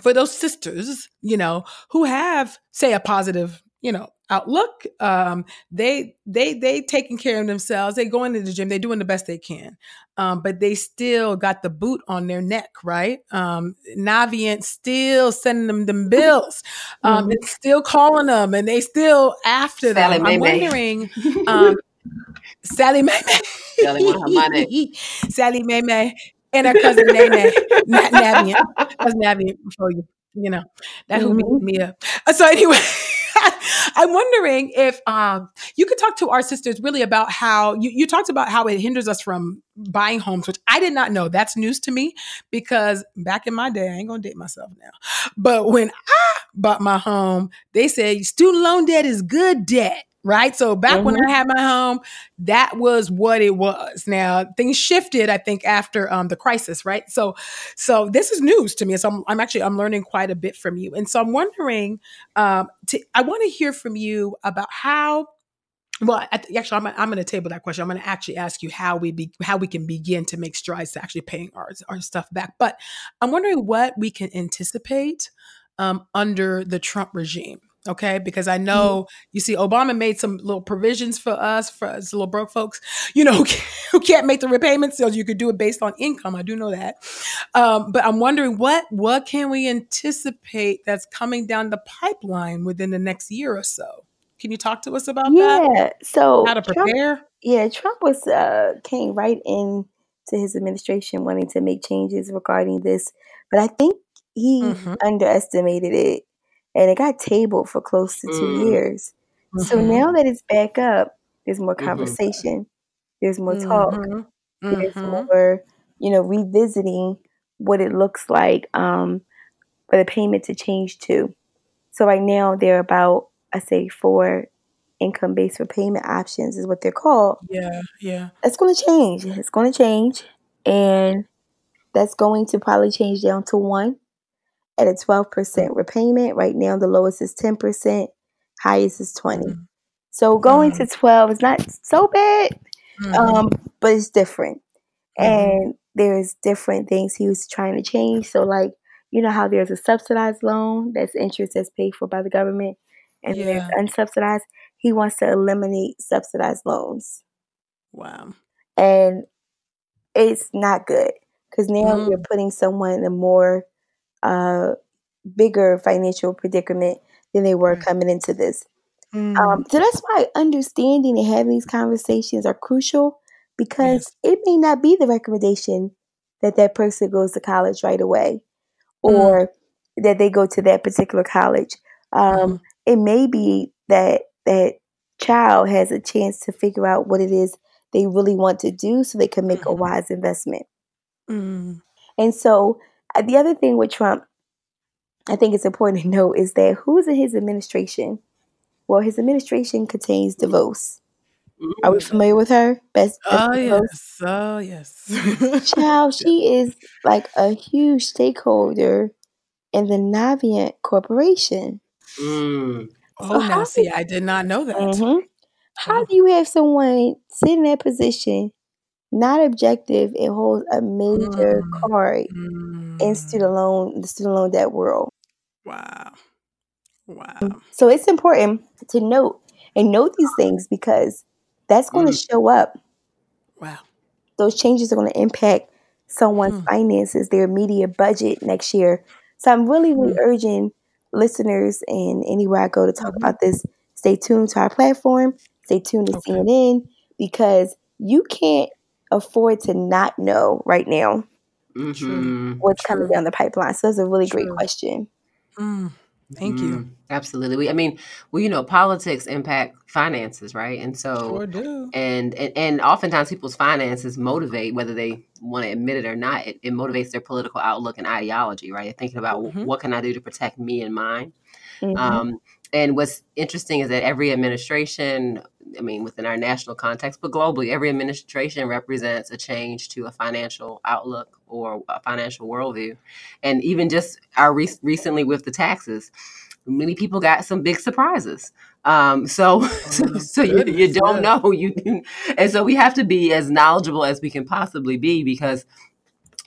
Speaker 1: for those sisters, you know, who have say a positive you know outlook um they they they taking care of themselves. They going to the gym. They're doing the best they can. Um but they still got the boot on their neck right? Um navient still sending them them bills. Um mm-hmm. and still calling them and they still after Sally them. May i'm May. wondering [LAUGHS] um Sallie Mae May Sallie Mae [LAUGHS] May and her cousin Nene Navient. That's Navient before you you know that who mm-hmm. me up. So anyway [LAUGHS] I'm wondering if um, you could talk to our sisters really about how you, you talked about how it hinders us from buying homes, which I did not know. That's news to me because back in my day, I ain't gonna date myself now. But when I bought my home, they said student loan debt is good debt right? So back mm-hmm. when I mm-hmm. had my home, that was what it was. Now things shifted, I think, after um, the crisis, right? So, so this is news to me. So I'm, I'm actually I'm learning quite a bit from you, and so I'm wondering. Um, to, I want to hear from you about how. Well, actually, I'm, I'm going to table that question. I'm going to actually ask you how we be, how we can begin to make strides to actually paying our our stuff back. But I'm wondering what we can anticipate um, under the Trump regime Okay, because I mm-hmm. know mm-hmm. you see, Obama made some little provisions for us, for us little broke folks, you know, [LAUGHS] who can't make the repayments, so you could do it based on income. I do know that, um, but I'm wondering what what can we anticipate that's coming down the pipeline within the next year or so? Can you talk to us about
Speaker 3: yeah,
Speaker 1: that?
Speaker 3: Yeah, so
Speaker 1: how to prepare?
Speaker 3: Trump, yeah, Trump was uh, came right in to his administration wanting to make changes regarding this, but I think he mm-hmm. underestimated it and it got tabled for close to two mm. years. Mm-hmm. So now that it's back up, there's more mm-hmm. conversation, mm-hmm. there's more talk, mm-hmm. there's mm-hmm. more, you know, revisiting what it looks like um, for the payment to change to. So right now they're about, I say, four income based repayment options is what they're called.
Speaker 1: Yeah, yeah.
Speaker 3: It's going to change. It's going to change, and that's going to probably change down to one at a 12% repayment. Right now, the lowest is 10%, highest is 20. Mm-hmm. So going to 12 is not so bad, mm-hmm. um, but it's different. Mm-hmm. And there's different things he was trying to change. So, like, you know how there's a subsidized loan that's interest that's paid for by the government, and
Speaker 1: Yeah.
Speaker 3: there's unsubsidized. He wants to eliminate subsidized loans,
Speaker 1: Wow.
Speaker 3: and it's not good because now
Speaker 1: Mm.
Speaker 3: you're putting someone in a more uh, bigger financial predicament than they were
Speaker 1: Right.
Speaker 3: coming into this.
Speaker 1: Mm.
Speaker 3: Um, so that's why understanding and having these conversations are crucial because
Speaker 1: Yes.
Speaker 3: it may not be the recommendation that that person goes to college right away
Speaker 1: Mm.
Speaker 3: or that they go to that particular college. Um,
Speaker 1: Mhm.
Speaker 3: It may be that that child has a chance to figure out what it is they really want to do so they can make a
Speaker 1: Mhm.
Speaker 3: wise investment.
Speaker 1: Mm.
Speaker 3: And so the other thing with Trump, I think it's important to note is that who's in his administration? Well, his administration contains DeVos. Are we familiar with her? Best,
Speaker 1: Oh
Speaker 3: DeVos?
Speaker 1: yes. Oh yes. [LAUGHS]
Speaker 3: Child, she [LAUGHS] is like a huge stakeholder in the Navient Corporation.
Speaker 2: Mm.
Speaker 1: oh,
Speaker 3: So
Speaker 1: now
Speaker 3: how
Speaker 1: see, I did not know that.
Speaker 3: hmm How
Speaker 1: Oh.
Speaker 3: do you have someone sit in that position, not objective, it holds a major
Speaker 1: Mm.
Speaker 3: card in
Speaker 1: Mm.
Speaker 3: student loan, the student loan debt world?
Speaker 1: Wow. Wow.
Speaker 3: So it's important to note and note these things because that's going to
Speaker 2: Mm.
Speaker 3: show up.
Speaker 1: Wow.
Speaker 3: Those changes are going to impact someone's
Speaker 1: Hmm.
Speaker 3: finances, their immediate budget next year. So I'm really, really
Speaker 1: Hmm.
Speaker 3: urging listeners and anywhere I go to talk
Speaker 1: Mhm.
Speaker 3: about this, stay tuned to our platform, stay tuned to
Speaker 1: Okay.
Speaker 3: CNN because you can't afford to not know right now
Speaker 1: True.
Speaker 2: Mhm.
Speaker 3: what's coming down the pipeline. So that's a really great question.
Speaker 1: Mm. Thank you.
Speaker 2: Mhm. Absolutely. We, I mean, well, you know, politics impact finances, right? And so,
Speaker 1: Sure do.
Speaker 2: and and, and oftentimes people's finances motivate whether they want to admit it or not. It, it motivates their political outlook and ideology, right? They're thinking about
Speaker 1: Mhm.
Speaker 2: what can I do to protect me and mine.
Speaker 3: hmm
Speaker 2: Um, and what's interesting is that every administration, I mean, within our national context, but globally, every administration represents a change to a financial outlook or a financial worldview. And even just our re- recently with the taxes, many people got some big surprises. Um, so, [LAUGHS] so,
Speaker 1: Oh
Speaker 2: so you, you don't know you, and so we have to be as knowledgeable as we can possibly be because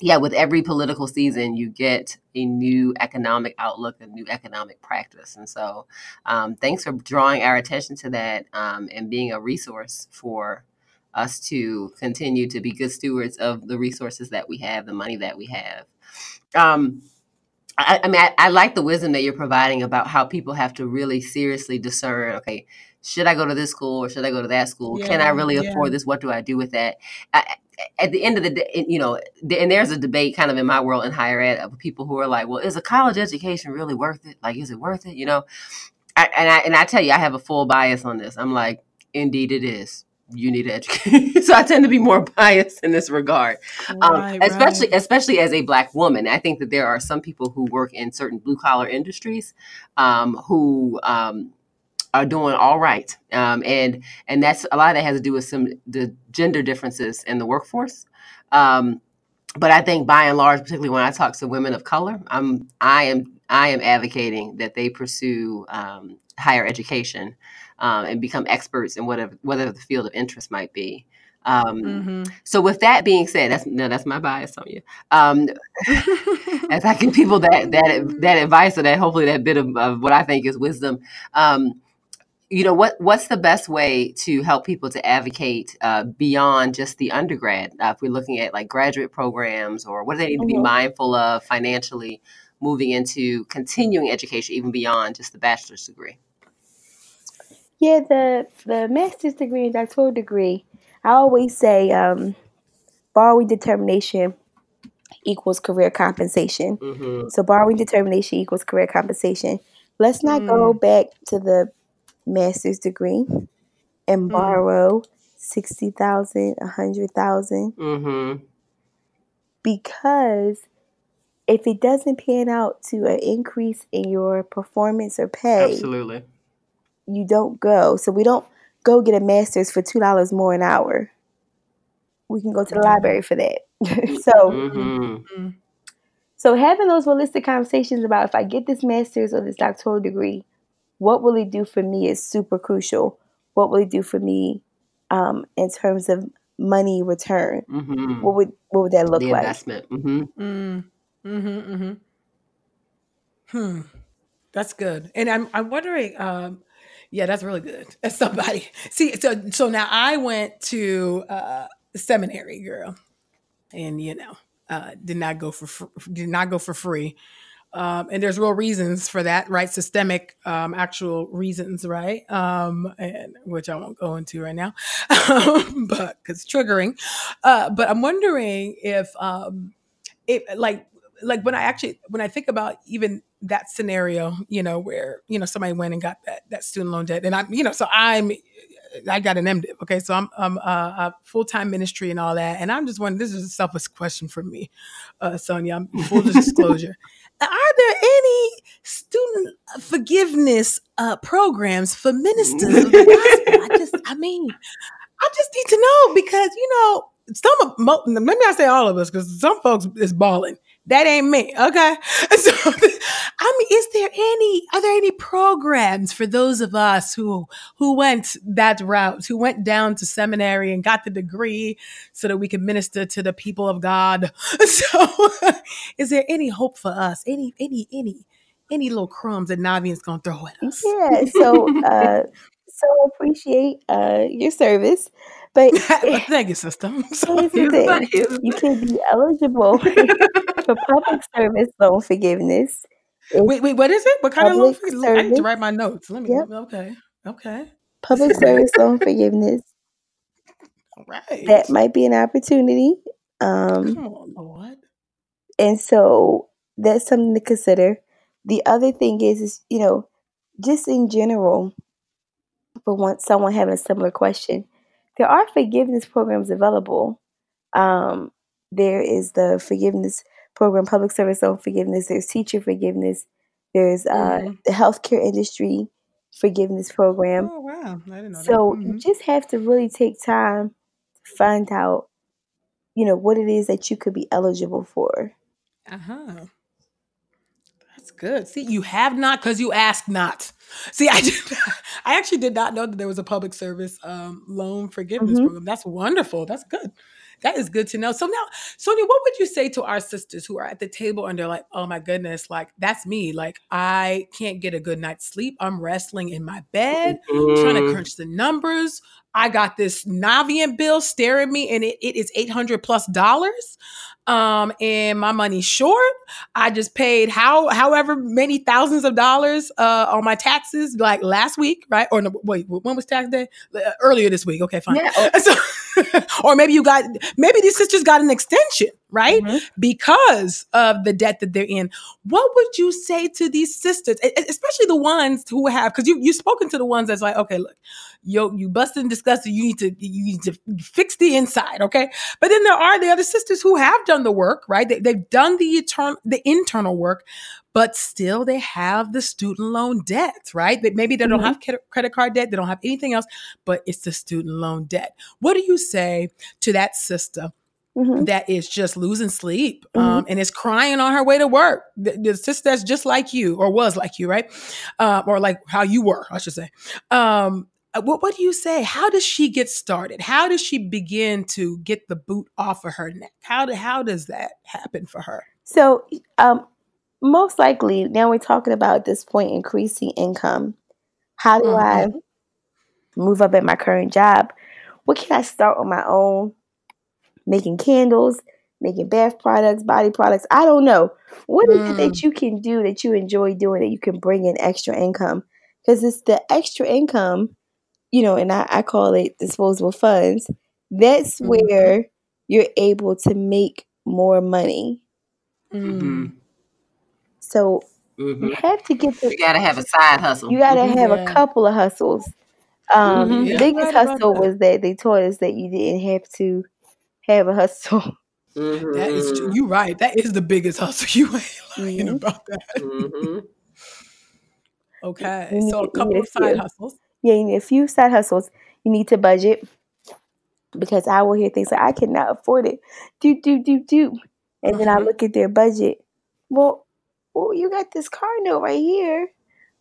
Speaker 2: yeah, with every political season, you get a new economic outlook, a new economic practice. And so, um, thanks for drawing our attention to that um, and being a resource for us to continue to be good stewards of the resources that we have, the money that we have. Um, I, I mean, I, I like the wisdom that you're providing about how people have to really seriously discern okay, should I go to this school or should I go to that school? Can I really
Speaker 1: yeah.
Speaker 2: afford this? What do I do with that? I, at the end of the day, you know, and there's a debate kind of in my world in higher ed of people who are like, well, is a college education really worth it? Like, is it worth it? You know, I, and I and I tell you, I have a full bias on this. I'm like, indeed, it is. You need to educate. [LAUGHS] so I tend to be more biased in this regard, um, especially
Speaker 1: right.
Speaker 2: especially as a black woman. I think that there are some people who work in certain blue collar industries um, who um, are doing all right, um, and and that's a lot of that has to do with some the gender differences in the workforce. Um, but I think by and large, particularly when I talk to women of color, I'm I am I am advocating that they pursue um, higher education um, and become experts in whatever whatever the field of interest might be. Um,
Speaker 1: hmm
Speaker 2: so with that being said, that's no, that's my bias on you. Um, [LAUGHS] as I give people that that that advice or that hopefully that bit of, of what I think is wisdom. Um, you know what what's the best way to help people to advocate uh, beyond just the undergrad uh, if we're looking at like graduate programs or what do they need to be
Speaker 3: hmm
Speaker 2: mindful of financially moving into continuing education even beyond just the bachelor's degree
Speaker 3: Yeah, the the master's degree and doctoral degree. I always say, um, borrowing determination equals career compensation.
Speaker 2: mm-hmm.
Speaker 3: So borrowing determination equals career compensation. Let's not go
Speaker 1: Mm,
Speaker 3: back to the master's degree and
Speaker 1: mm,
Speaker 3: borrow sixty thousand, a hundred thousand,
Speaker 2: Mm-hmm.
Speaker 3: because if it doesn't pan out to an increase in your performance or pay,
Speaker 2: absolutely
Speaker 3: you don't go. So we don't go get a master's for two dollars more an hour. We can go to the library for that. [LAUGHS] so
Speaker 2: mm-hmm.
Speaker 1: Mm,
Speaker 3: so having those realistic conversations about if I get this master's or this doctoral degree, what will he do for me is super crucial. What will he do for me um, in terms of money return?
Speaker 2: Mm-hmm.
Speaker 3: What would what would that look
Speaker 2: the
Speaker 3: like?
Speaker 2: investment mm-hmm.
Speaker 1: mm, mhm, mhm. Hmm. That's good. And I'm I'm wondering, um, yeah, that's really good. [LAUGHS] As somebody see, so so now I went to uh, seminary, girl, and you know, uh, did not go for fr- did not go for free. Um, and there's real reasons for that, right? Systemic, um, actual reasons, right? Um, and which I won't go into right now, [LAUGHS] but because triggering. Uh, but I'm wondering if, um, if like, like when I actually when I think about even that scenario, you know, where you know somebody went and got that that student loan debt, and I'm, you know, so I'm I got an MDiv. Okay, so I'm I'm uh, a full time ministry and all that, and I'm just wondering. This is a selfish question for me, uh, Sonia. I'm [LAUGHS] full disclosure. Are there any student forgiveness uh, programs for ministers of the gospel? I just, I mean, I just need to know because you know some of maybe I say all of us because some folks is balling. That ain't me, okay? [LAUGHS] So, I mean, is there any are there any programs for those of us who who went that route, who went down to seminary and got the degree so that we can minister to the people of God? [LAUGHS] So, is there any hope for us? Any any any any little crumbs that Navient's gonna throw at us?
Speaker 3: Yeah. So, uh, so appreciate uh your service, but
Speaker 1: Thank you, sister. I'm
Speaker 3: so here's
Speaker 1: sorry.
Speaker 3: the thing:
Speaker 2: Right.
Speaker 3: you can be eligible [LAUGHS] [LAUGHS] for public service loan forgiveness.
Speaker 1: Wait, wait, what is it? What kind of loan?
Speaker 3: forgiveness?
Speaker 1: for- I need to write my notes. Let me.
Speaker 3: Yep.
Speaker 1: Okay. Okay.
Speaker 3: Public service loan forgiveness. [LAUGHS]
Speaker 1: All right.
Speaker 3: That might be an opportunity. Um,
Speaker 1: Come on, Lord.
Speaker 3: and so that's something to consider. The other thing is, is you know, just in general, for once someone having a similar question, there are forgiveness programs available. Um, there is the forgiveness program, public service loan forgiveness. There's teacher forgiveness. There's uh,
Speaker 1: Mhm.
Speaker 3: the healthcare industry forgiveness program.
Speaker 1: Oh wow, I didn't know
Speaker 3: So
Speaker 1: that.
Speaker 3: you just have to really take time to find out, you know, what it is that you could be eligible for.
Speaker 1: Uh huh. Good. See, you have not because you asked not. See, I did, I actually did not know that there was a public service um, loan forgiveness
Speaker 3: Mhm.
Speaker 1: program. That's wonderful. That's good. That is good to know. So now, Sonia, what would you say to our sisters who are at the table and they're like, "Oh my goodness, like that's me. Like I can't get a good night's sleep. I'm wrestling in my bed, trying to crunch the numbers. I got this Navient bill staring me, and it, it is eight hundred plus dollars. Um, and my money's short. I just paid how however many thousands of dollars uh, on my taxes like last week, right? Or no, wait, when was tax day? Uh, Earlier this week. Okay, fine.
Speaker 2: Yeah. oh, [LAUGHS]
Speaker 1: So, [LAUGHS] or maybe you got maybe these sisters got an extension, right?
Speaker 3: Mhm.
Speaker 1: Because of the debt that they're in. What would you say to these sisters, especially the ones who have? Because you you've spoken to the ones that's like, okay, look, yo, you busted and disgusted. You need to you need to fix the inside, okay? But then there are the other sisters who have done the work, right? They, they've done the eternal the internal work, but still they have the student loan debt, right? That maybe they don't
Speaker 3: Mhm.
Speaker 1: have credit card debt, they don't have anything else, but it's the student loan debt. What do you say to that sister
Speaker 3: Mhm.
Speaker 1: that is just losing sleep um, and is crying on her way to work? The, the sister that's just like you or was like you, right? Uh, or like how you were, I should say. Um, uh, what, what do you say? How does she get started? How does she begin to get the boot off of her neck? How, do, how does that happen for her?
Speaker 3: So, um, most likely, now we're talking about at this point increasing income. How do I
Speaker 1: Mhm.
Speaker 3: move up at my current job? What can I start on my own? Making candles, making bath products, body products. I don't know. What is it
Speaker 1: Mm.
Speaker 3: that you can do that you enjoy doing that you can bring in extra income? Because it's the extra income, you know, and I, I call it disposable funds. That's
Speaker 1: Mhm.
Speaker 3: where you're able to make more money.
Speaker 1: Mm.
Speaker 3: So
Speaker 2: Mhm.
Speaker 3: you have to get the
Speaker 2: You gotta have a side hustle.
Speaker 3: You got to
Speaker 2: Mhm.
Speaker 3: have a couple of hustles. Um,
Speaker 2: Mhm.
Speaker 3: The
Speaker 1: Yeah,
Speaker 3: biggest hustle
Speaker 1: that.
Speaker 3: was that they taught us that you didn't have to have a hustle. [LAUGHS]
Speaker 1: That is true. You right. That is the biggest hustle. [LAUGHS] You ain't lying
Speaker 3: Mhm.
Speaker 1: about that.
Speaker 2: Mhm. [LAUGHS]
Speaker 1: Okay.
Speaker 3: You need,
Speaker 1: So a
Speaker 3: you
Speaker 1: couple
Speaker 3: need
Speaker 1: of side
Speaker 3: few.
Speaker 1: hustles.
Speaker 3: Yeah, you need a few side hustles. You need to budget because I will hear things like, I cannot afford it. Do, do, do, do. And then I
Speaker 1: Mhm.
Speaker 3: look at their budget. Well, well, you got this car note right here,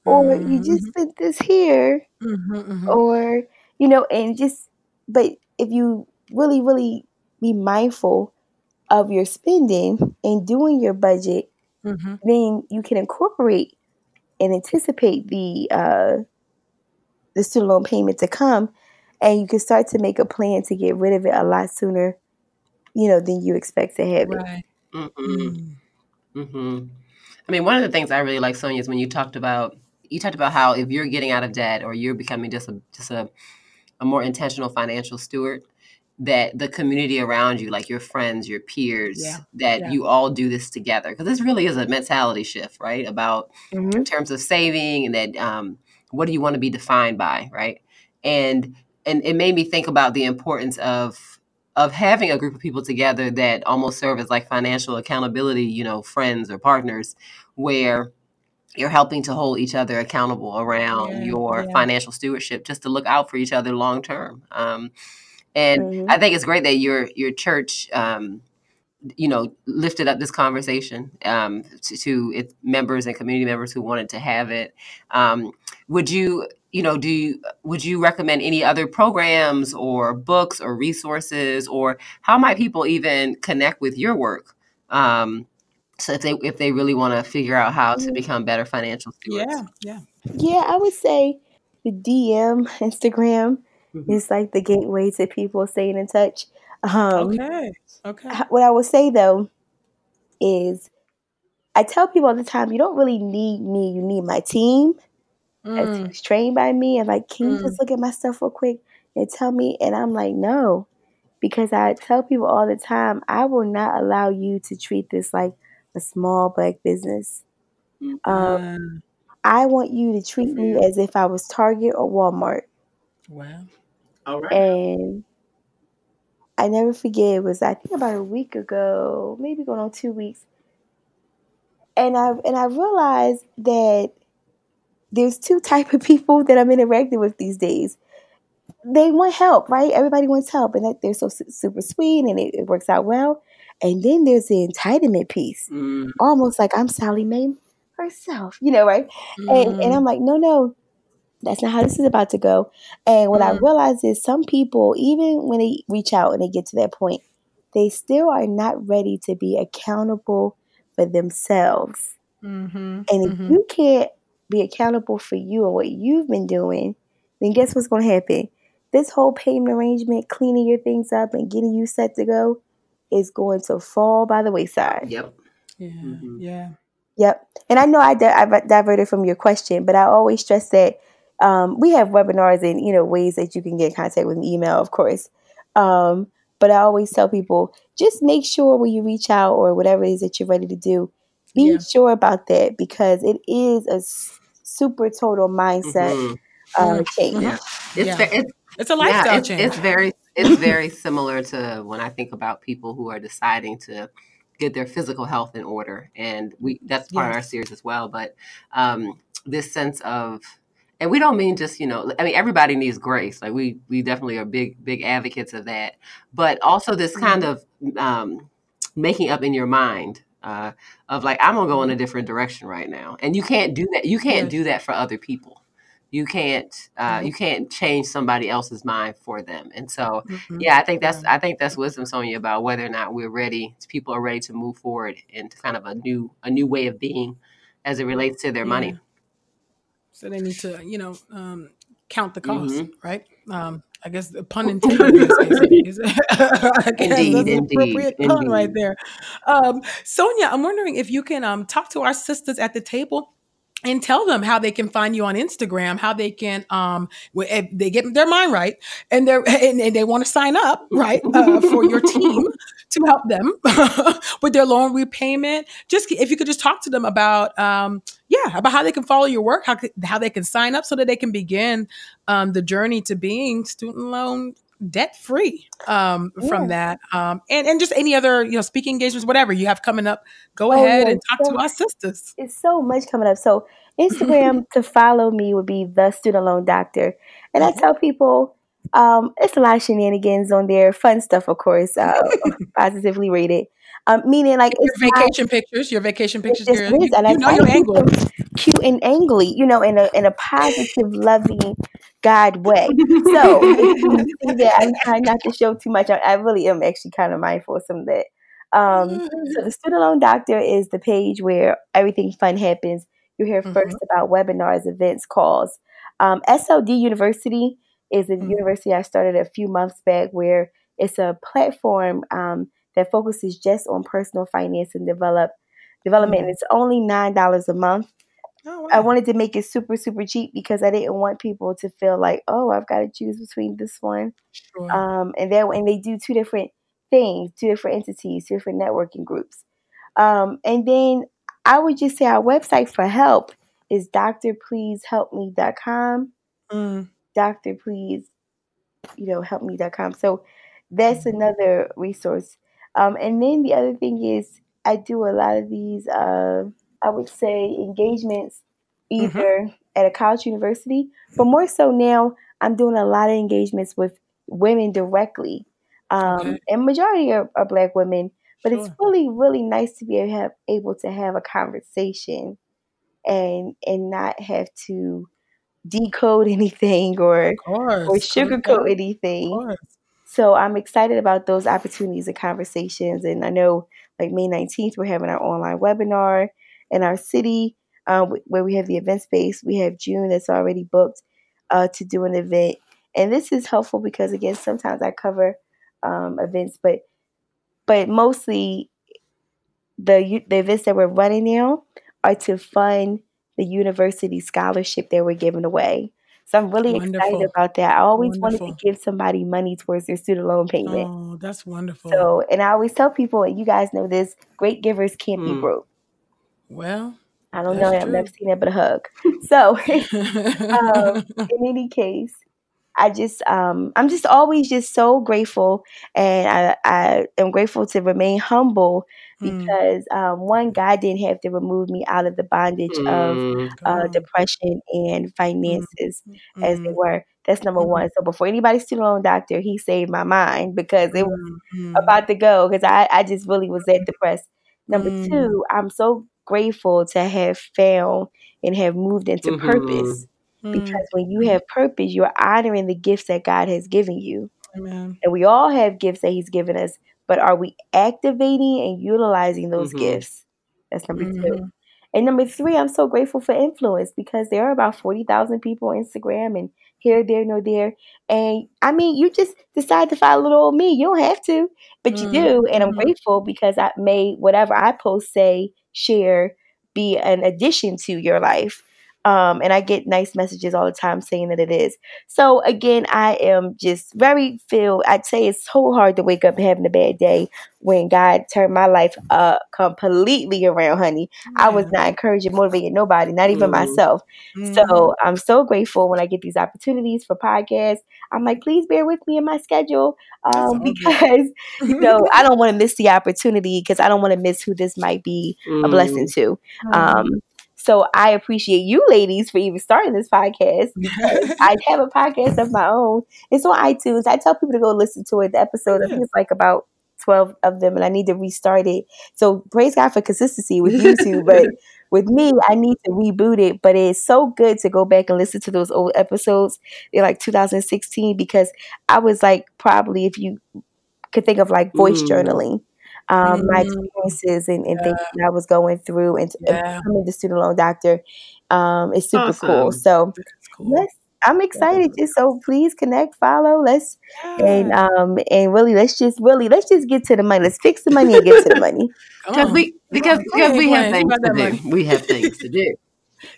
Speaker 3: or you just
Speaker 1: Mhm.
Speaker 3: spent this here,
Speaker 1: Mhm. Mhm.
Speaker 3: or, you know, and just, but if you really, really be mindful of your spending and doing your budget, mm-hmm. then you can incorporate and anticipate the uh, the student loan payment to come, and you can start to make a plan to get rid of it a lot sooner, you know, than you expect to have right. it. Mm-hmm.
Speaker 2: Mm-hmm. I mean, one of the things I really like, Sonia, is when you talked about you talked about how if you're getting out of debt or you're becoming just a just a, a more intentional financial steward, that the community around you, like your friends, your peers, yeah. that yeah. you all do this together. Because this really is a mentality shift, right? About mm-hmm. in terms of saving and that um, what do you want to be defined by, right? And and it made me think about the importance of of having a group of people together that almost serve as like financial accountability, you know, friends or partners, where you're helping to hold each other accountable around yeah, your financial stewardship, just to look out for each other long term. Um, and mm-hmm. I think it's great that your your church, um, you know, lifted up this conversation um, to, to, its members and community members who wanted to have it. Um, would you, you know, do you, would you recommend any other programs or books or resources, or how might people even connect with your work? Um, so if they if they really want to figure out how to mm-hmm. become better financial stewards.
Speaker 1: Yeah, yeah,
Speaker 3: yeah. I would say the DM, Instagram Mm-hmm. It's like the gateway to people staying in touch.
Speaker 1: Um, okay. Okay.
Speaker 3: What I will say though is, I tell people all the time, you don't really need me. You need my team. Mm. That's trained by me. And like, can you just mm. look at my stuff real quick and tell me? And I'm like, no, because I tell people all the time, I will not allow you to treat this like a small black business. Um, mm. I want you to treat me as if I was Target or Walmart.
Speaker 1: Wow.
Speaker 3: All right. And I never forget, it was I think about a week ago, maybe going on two weeks. And I and I realized that there's two type of people that I'm interacting with these days. They want help, right? Everybody wants help, and that they're so super sweet, and it, it works out well. And then there's the entitlement piece, mm. almost like I'm Sallie Mae herself, you know, right? Mm. And and I'm like, no, no, that's not how this is about to go. And what mm. I realize is some people, even when they reach out and they get to that point, they still are not ready to be accountable for themselves. Mm-hmm. And if mm-hmm. you can't be accountable for you and what you've been doing, then guess what's going to happen? This whole payment arrangement, cleaning your things up and getting you set to go, is going to fall by the wayside.
Speaker 2: Yep.
Speaker 1: Yeah. Mm-hmm. Yeah.
Speaker 3: Yep. And I know I, di- I diverted from your question, but I always stress that um, we have webinars and you know ways that you can get in contact with me, email, of course. Um, but I always tell people just make sure when you reach out or whatever it is that you're ready to do, be yeah. sure about that because it is a super total mindset mm-hmm. uh, change.
Speaker 2: Yeah. It's,
Speaker 1: yeah. it's, it's a lifestyle
Speaker 2: yeah, it's,
Speaker 1: change.
Speaker 2: It's very it's very similar to when I think about people who are deciding to get their physical health in order, and we that's part yes. of our series as well. But um, this sense of and we don't mean just you know i mean everybody needs grace. Like we we definitely are big big advocates of that. But also this mm-hmm. kind of um, making up in your mind uh, of like i'm gonna go in a different direction right now. And you can't do that you can't do that for other people. You can't uh, you can't change somebody else's mind for them. And so mm-hmm. yeah i think that's i think that's wisdom sonia about whether or not we're ready people are ready to move forward into kind of a new a new way of being as it relates to their yeah. money
Speaker 1: so they need to, you know, um, count the cost, mm-hmm. right? Um, I guess the pun intended. [LAUGHS] is, [LAUGHS] indeed, that's an appropriate indeed, pun indeed. right there. Um, Sonia, I'm wondering if you can um, talk to our sisters at the table and tell them how they can find you on Instagram, how they can um they get their mind right and they're [LAUGHS] and, and they want to sign up right uh, for your team to help them with their loan repayment. Just if you could just talk to them about um yeah about how they can follow your work, how how they can sign up so that they can begin um the journey to being student loan debt free um, yeah. from that. Um, and, and just any other, you know, speaking engagements, whatever you have coming up, go oh, ahead yeah, and talk so, to our sisters.
Speaker 3: It's so much coming up. So Instagram [LAUGHS] to follow me would be the student loan doctor. And I mm-hmm. tell people, um, it's a lot of shenanigans on there, fun stuff, of course, uh, [LAUGHS] positively rated. Um, meaning like
Speaker 1: your vacation not, pictures, your vacation pictures. It you,
Speaker 3: and you I know your angle. Cute and angly, you know, in a in a positive, loving, God way. So if you see that, I'm trying not to show too much. I, I really am actually kind of mindful of some of that. Um, so the student loan doctor is the page where everything fun happens. You hear 1st
Speaker 1: Mhm.
Speaker 3: about webinars, events, calls. Um, SLD University is a
Speaker 1: Mhm.
Speaker 3: university I started a few months back where it's a platform um, that focuses just on personal finance and develop development.
Speaker 1: Mm.
Speaker 3: It's only nine dollars a month.
Speaker 1: Oh,
Speaker 3: I wanted to make it super super cheap because I didn't want people to feel like, oh, I've got to choose between this one.
Speaker 1: Sure.
Speaker 3: Um, and then and they do two different things, two different entities, two different networking groups. Um, and then I would just say our website for help is drpleasehelpme.com.
Speaker 1: Mm.
Speaker 3: Doctor, please, you know, help me.com. So that's
Speaker 1: Mhm.
Speaker 3: another resource. Um, and then the other thing is I do a lot of these, uh, I would say, engagements
Speaker 1: Mm-hmm.
Speaker 3: either at a college university, but more so now, I'm doing a lot of engagements with women directly. Um,
Speaker 1: Okay.
Speaker 3: And majority are, are black women, but it's really, really nice to be able, have, able to have a conversation and and not have to decode [LAUGHS] anything or or sugarcoat anything. So I'm excited about those opportunities and conversations. And I know, like May 19th, we're having our online webinar in our city uh, where we have the event space. We have June that's already booked uh, to do an event. And this is helpful because, again, sometimes I cover um, events, but but mostly the the events that we're running now are to fund the university scholarship that we're giving away. So I'm really excited about that. I always wanted to give somebody money towards their student loan payment.
Speaker 1: Oh, that's wonderful.
Speaker 3: So, and I always tell people, and you guys know this, great givers can't be
Speaker 2: Mm.
Speaker 3: broke.
Speaker 1: Well,
Speaker 3: I don't know,
Speaker 1: that's
Speaker 3: I've never seen that but a hug. [LAUGHS] So, [LAUGHS] [LAUGHS] um, in any case, I just um I'm just always just so grateful and I, I am grateful to remain humble
Speaker 1: Mm.
Speaker 3: because um one God didn't have to remove me out of the bondage of
Speaker 2: Mm.
Speaker 3: uh, depression and
Speaker 1: Mm.
Speaker 3: finances as they
Speaker 1: Mm.
Speaker 3: were. That's number
Speaker 1: Mm.
Speaker 3: one. So before anybody's student loan doctor, he saved my mind because it was
Speaker 1: Mm. Mm.
Speaker 3: about to go because I, I just really was that depressed. Number
Speaker 1: Mm.
Speaker 3: two, I'm so grateful to have found and have moved into
Speaker 2: Mhm.
Speaker 3: purpose
Speaker 1: Mm.
Speaker 3: Because when you have purpose, you're honoring the gifts that God has given you.
Speaker 1: Amen.
Speaker 3: And we all have gifts that He's given us, but are we activating and utilizing those
Speaker 2: Mhm.
Speaker 3: gifts? That's number two.
Speaker 1: Mhm.
Speaker 3: And number three, I'm so grateful for influence because there are about 40,000 people on Instagram and here, there, no, there. And I mean, you just decide to follow little old me. You don't have to, but you
Speaker 1: Mm.
Speaker 3: do. And I'm
Speaker 1: Mhm.
Speaker 3: grateful because I made whatever I post, say, share, be an addition to your life. Um, and I get nice messages all the time saying that it is. So again, I am just very feel. I'd say it's so hard to wake up having a bad day when God turned my life uh completely around, honey. I was
Speaker 1: Yeah.
Speaker 3: not encouraging, motivating nobody, not even
Speaker 2: Mm.
Speaker 3: myself.
Speaker 1: Mhm.
Speaker 3: So I'm so grateful when I get these opportunities for podcasts. I'm like, please bear with me in my schedule um, because [LAUGHS] you know I don't want to miss the opportunity because I don't want to miss who this might be a blessing
Speaker 2: Mm.
Speaker 3: to. Um, so I appreciate you ladies for even starting this podcast [LAUGHS] I have a podcast of my own. It's on iTunes. I tell people to go listen to it. The episode, I think it's like about 12 of them, and I need to restart it. So praise God for consistency with [LAUGHS] YouTube. But with me, I need to reboot it. But it's so good to go back and listen to those old episodes. They're like 2016 because I was like, probably if you could think of like voice
Speaker 2: Mm.
Speaker 3: journaling. Um, my
Speaker 1: Mm.
Speaker 3: experiences and, and things that I was going through and, and
Speaker 1: Yeah.
Speaker 3: becoming the student loan doctor um, is super cool. So
Speaker 1: cool.
Speaker 3: let's I'm excited just so please connect, follow, let's and um and really let's just really let's just get to the money. Let's fix the money and get to the money. [LAUGHS]
Speaker 2: Because we because because we have things to do. We have things to do.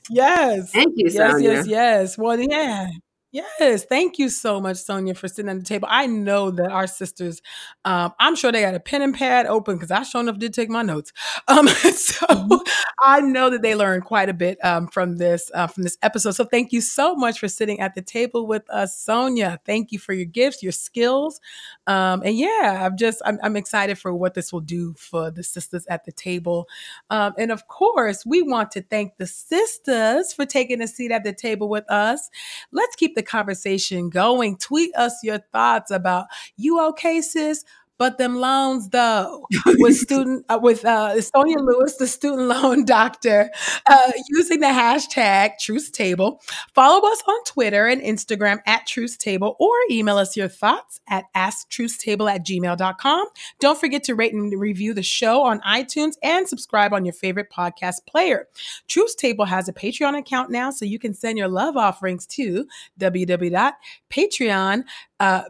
Speaker 1: Yes.
Speaker 2: Thank you,
Speaker 1: Yes,
Speaker 2: Sonia.
Speaker 1: yes, yes. Well, yeah. Yes. Thank you so much, Sonia, for sitting at the table. I know that our sisters, um, I'm sure they got a pen and pad open because I sure enough did take my notes. [LAUGHS] Um, so
Speaker 3: Mhm.
Speaker 1: I know that they learned quite a bit um, from this uh, from this episode. So thank you so much for sitting at the table with us, Sonia. Thank you for your gifts, your skills, um, and yeah, I'm just I'm, I'm excited for what this will do for the sisters at the table. Um, and of course, we want to thank the sisters for taking a seat at the table with us. Let's keep the conversation going. Tweet us your thoughts about you okay, sis? But them loans though. [LAUGHS] with student uh, with uh, Sonia Lewis, the student [LAUGHS] loan doctor, uh, using the hashtag Truth Table. Follow us on Twitter and Instagram at Truth Table, or email us your thoughts at asktruthstable at gmail.com. Don't forget to rate and review the show on iTunes and subscribe on your favorite podcast player. Truth Table has a Patreon account now, so you can send your love offerings to www.patreon.com uh,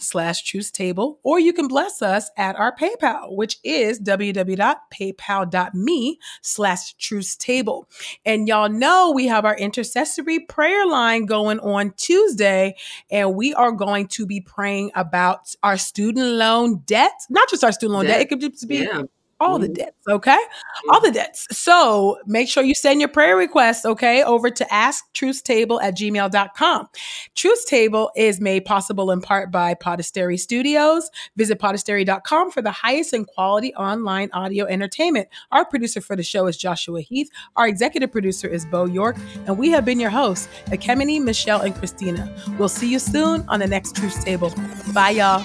Speaker 1: slash truth table, or you can bless us at our PayPal, which is www.paypal.me slash truth table. And y'all know we have our intercessory prayer line going on Tuesday, and we are going to be praying about our student loan debt, not just our student loan debt, debt. it could just be yeah all the mm-hmm. debts, okay? All the debts. So make sure you send your prayer requests, okay, over to asktruthstable at gmail.com. Truth Table is made possible in part by Podastery Studios. Visit podastery.com for the highest in quality online audio entertainment. Our producer for the show is Joshua Heath. Our executive producer is Bo York. And we have been your hosts, Ekemini, Michelle, and Christina. We'll see you soon on the next Truth Table. Bye, y'all.